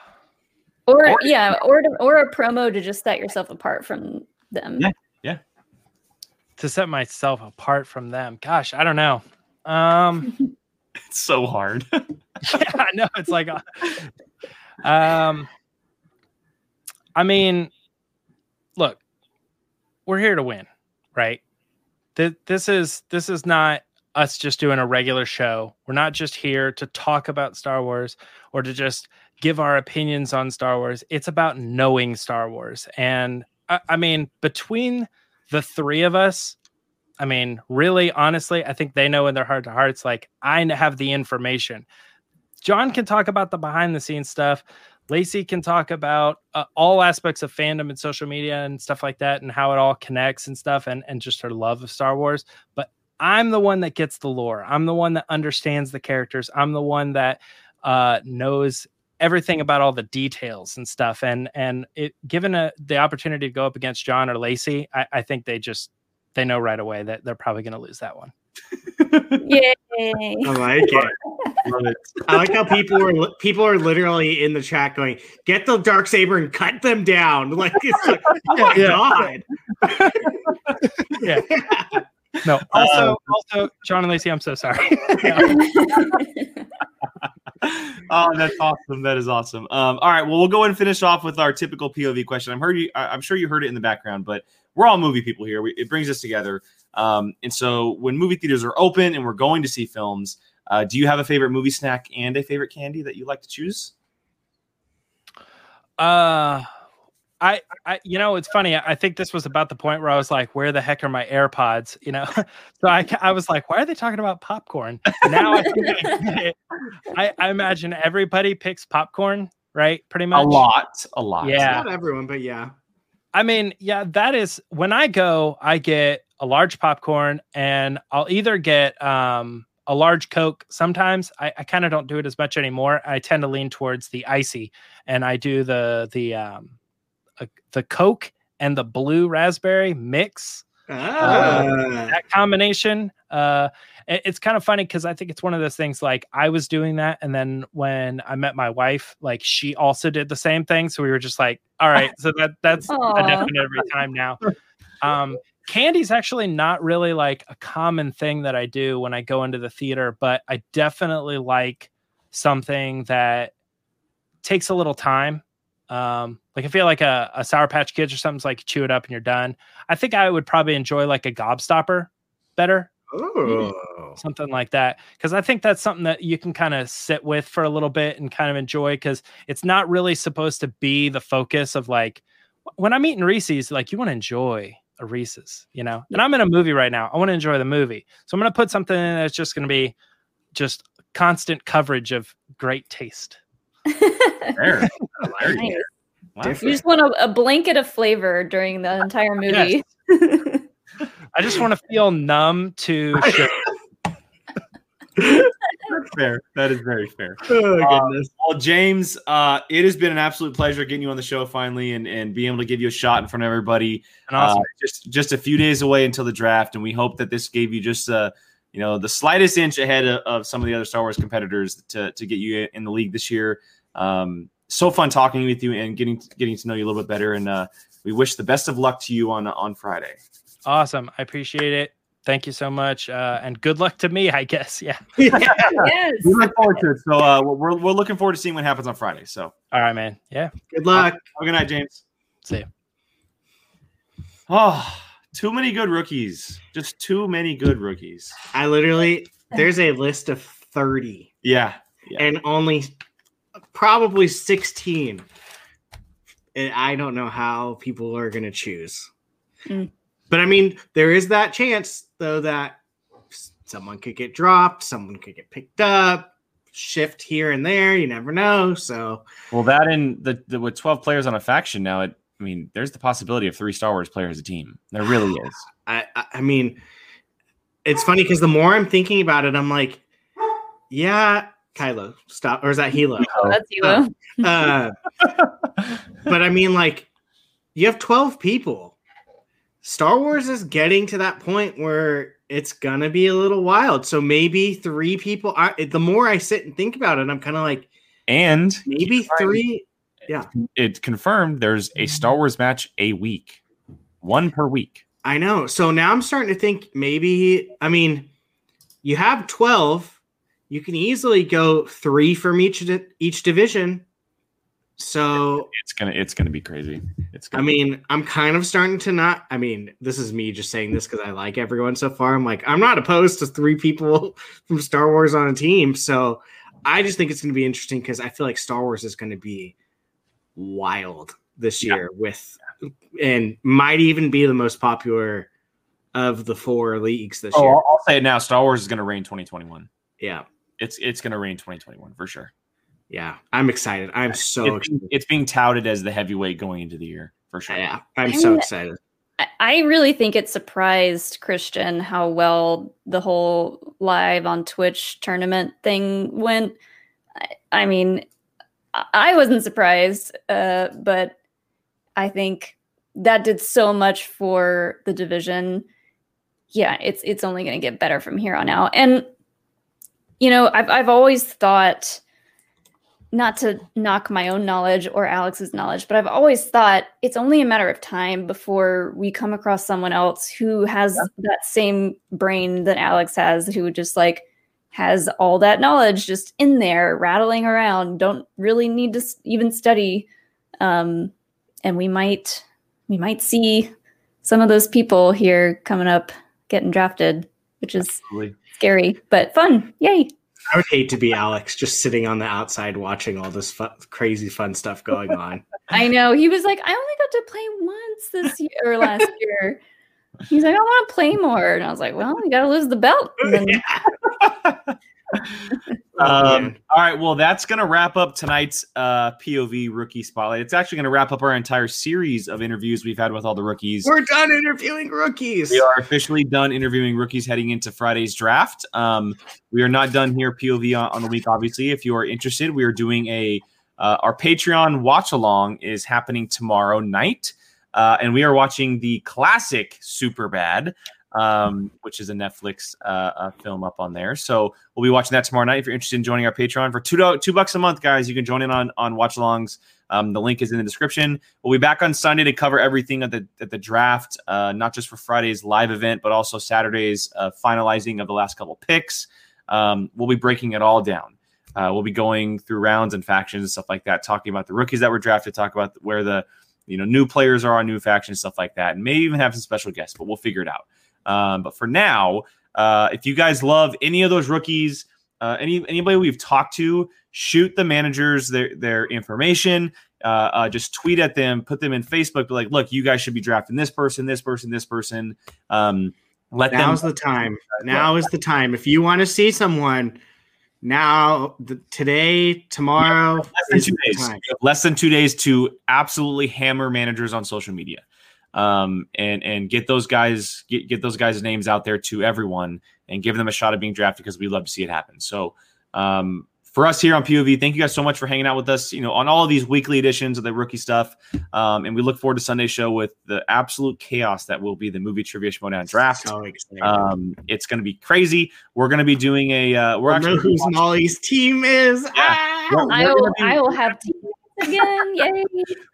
or, or yeah, or to, or a promo to just set yourself apart from them. Yeah, yeah. To set myself apart from them. Gosh, I don't know. Um, it's so hard. yeah, I know. It's like, uh, um, I mean, look, we're here to win, right? Th- this is this is not us just doing a regular show. We're not just here to talk about Star Wars or to just give our opinions on Star Wars. It's about knowing Star Wars. And I, I mean, between the three of us, I mean, really, honestly, I think they know in their heart to hearts, like, I have the information. John can talk about the behind the scenes stuff. Lacey can talk about uh, all aspects of fandom and social media and stuff like that and how it all connects and stuff and, and just her love of Star Wars. But I'm the one that gets the lore. I'm the one that understands the characters. I'm the one that uh, knows everything about all the details and stuff. And and it given a, the opportunity to go up against John or Lacey, I, I think they just they know right away that they're probably going to lose that one. Yay! I like it. Love it. I like how people are people are literally in the chat going, "Get the dark saber and cut them down!" Like it's like, oh my yeah. god. yeah. No. Also, um, also, John and Lacey, I'm so sorry. oh, that's awesome. That is awesome. Um, all right. Well, we'll go and finish off with our typical POV question. I'm heard you. I'm sure you heard it in the background, but we're all movie people here. We, it brings us together. Um, and so when movie theaters are open and we're going to see films, uh, do you have a favorite movie snack and a favorite candy that you like to choose? Uh, I, I, you know, it's funny. I think this was about the point where I was like, "Where the heck are my AirPods?" You know, so I, I was like, "Why are they talking about popcorn?" Now I, I, I imagine everybody picks popcorn, right? Pretty much a lot, a lot. Yeah, not everyone, but yeah. I mean, yeah, that is when I go, I get a large popcorn, and I'll either get um, a large Coke. Sometimes I, I kind of don't do it as much anymore. I tend to lean towards the ICEE, and I do the the um, uh, the Coke and the blue raspberry mix. Ah. That combination, uh, it- it's kind of funny because I think it's one of those things. Like I was doing that, and then when I met my wife, like she also did the same thing. So we were just like, all right, so that that's a Aw. definite every time now. Um, candy's actually not really like a common thing that I do when I go into the theater, but I definitely like something that takes a little time. Um, like I feel like a, a Sour Patch Kids or something's like chew it up and you're done. I think I would probably enjoy like a Gobstopper better, Oh. something like that, because I think that's something that you can kind of sit with for a little bit and kind of enjoy because it's not really supposed to be the focus of like when I'm eating Reese's, like you want to enjoy a Reese's, you know. And I'm in a movie right now. I want to enjoy the movie, so I'm going to put something in that's just going to be just constant coverage of great taste. Fair. There you Nice. Wow. You just want a, a blanket of flavor during the entire movie. I just want to feel numb to sugar. That's fair. That is very fair. Oh goodness. Well, James, uh, it has been an absolute pleasure getting you on the show finally and, and being able to give you a shot in front of everybody. And awesome. Uh, just just a few days away until the draft, and we hope that this gave you just uh, you know the slightest inch ahead of, of some of the other Star Wars competitors to to get you in the league this year. Um, so fun talking with you and getting getting to know you a little bit better, and uh, we wish the best of luck to you on on Friday. awesome. I appreciate it. Thank you so much. Uh, and good luck to me, I guess. Yeah. yes. We look forward to it. So uh, we're we're looking forward to seeing what happens on Friday. So All right, man. Yeah. Good luck. have a good night, James. See you. Oh, too many good rookies. Just too many good rookies. I literally there's a list of 30 Yeah. Yeah. and only probably 16. And I don't know how people are going to choose. Mm. But I mean, there is that chance though that someone could get dropped, someone could get picked up, shift here and there, you never know. So, Well, that and the, the with twelve players on a faction now, it I mean, there's the possibility of three Star Wars players a team. There really is. I I, I mean, it's funny cuz the more I'm thinking about it, I'm like, yeah, Kylo, stop or is that Hilo? Oh, that's you. Will. uh, but I mean, like, you have 12 people. Star Wars is getting to that point where it's gonna be a little wild. So maybe three people. I, the more I sit and think about it, I'm kind of like, And maybe three. Yeah, it's confirmed there's a Star Wars match a week, one per week. I know. So now I'm starting to think maybe. I mean, you have 12. You can easily go three from each di- each division. So It's gonna it's gonna be crazy. It's I gonna mean, I'm kind of starting to not. I mean, this is me just saying this because I like everyone so far. I'm like, I'm not opposed to three people from Star Wars on a team. So I just think it's going to be interesting because I feel like Star Wars is going to be wild this Yeah. year with, and might even be the most popular of the four leagues this Oh, year. I'll, I'll say it now. Star Wars is gonna reign 2021. Yeah. It's it's gonna rain 2021 for sure. Yeah. I'm excited. I'm so it's, being, excited. it's being touted as the heavyweight going into the year for sure. Yeah. I'm so I'm- excited. I- I really think it surprised Kristian how well the whole live on Twitch tournament thing went. I, I mean, I- I wasn't surprised, uh, but I think that did so much for the division. Yeah, it's it's only going to get better from here on out. And you know, I've I've always thought not to knock my own knowledge or Alex's knowledge, but I've always thought it's only a matter of time before we come across someone else who has that same brain that Alex has, who just like has all that knowledge just in there rattling around, don't really need to s- even study. Um, and we might we might see some of those people here coming up getting drafted, which is Absolutely. Scary but fun. Yay. I would hate to be Alex just sitting on the outside watching all this fu- crazy fun stuff going on. I know. He was like, I only got to play once this year or last year. He's like, I want to play more. And I was like, well, you got to lose the belt. And then Um, all right, well, that's going to wrap up tonight's uh, POV rookie spotlight. It's actually going to wrap up our entire series of interviews we've had with all the rookies. We're done interviewing rookies. We are officially done interviewing rookies heading into Friday's draft. Um, we are not done here POV on, on the week. Obviously, if you are interested, we are doing a uh, our Patreon watch along is happening tomorrow night, uh, and we are watching the classic Superbad, um, which is a Netflix uh, uh, film up on there. So we'll be watching that tomorrow night. If you're interested in joining our Patreon for two two bucks a month, guys, you can join in on on watch alongs. Um, the link is in the description. We'll be back on Sunday to cover everything at the at the draft, uh, not just for Friday's live event, but also Saturday's uh, finalizing of the last couple picks. Um, we'll be breaking it all down. Uh, we'll be going through rounds and factions and stuff like that, talking about the rookies that were drafted, talk about where the you know new players are on new factions, stuff like that, and maybe even have some special guests, but we'll figure it out. Um, but for now, uh, if you guys love any of those rookies, uh, any anybody we've talked to, shoot the managers their their information. Uh, uh, just tweet at them, put them in Facebook. Be like, look, you guys should be drafting this person, this person, this person. Um, let Now's the time. Now is the time. If you want to see someone, now, the, today, tomorrow, less than two days. time. You have Less than two days to absolutely hammer managers on social media, um, and and get those guys get get those guys' names out there to everyone and give them a shot at being drafted because we love to see it happen. So. Um, for us here on POV, thank you guys so much for hanging out with us. You know, on all of these weekly editions of the rookie stuff, um, and we look forward to Sunday's show with the absolute chaos that will be the movie trivia Schmoedown draft. So. Um, it's going to be crazy. We're going to be doing a. Uh, we're I actually know whose Molly's team is. Ah! We're- I we're will, be- I will have teammates again. Yay!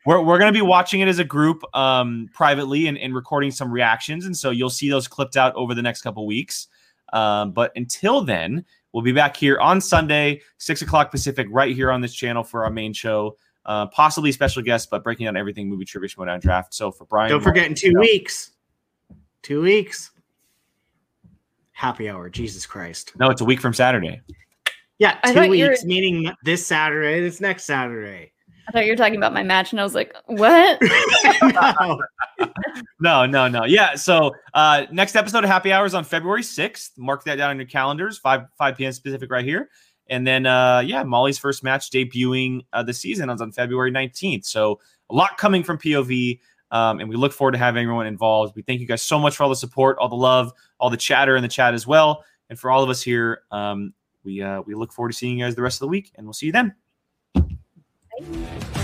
we're, we're going to be watching it as a group um, privately and, and recording some reactions and so you'll see those clipped out over the next couple weeks um, but until then we'll be back here on sunday 6 o'clock pacific right here on this channel for our main show uh, possibly special guests but breaking down everything movie trivia Schmoedown draft so for brian Don't forget in two weeks. Two weeks. Happy hour. Jesus Christ. no it's a week from saturday Yeah, two thought you were- weeks, meaning this Saturday, this next Saturday. I thought you were talking about my match, and I was like, "What?" No. no no no. Yeah so uh next episode of happy hours on february 6th mark that down on your calendars. 5 5 p.m specific right here. And then uh yeah molly's first match debuting uh, the season is on february 19th so a lot coming from pov um, and we look forward to having everyone involved. We thank you guys so much for all the support all the love all the chatter in the chat as well. And for all of us here um we uh we look forward to seeing you guys the rest of the week and we'll see you then Bye.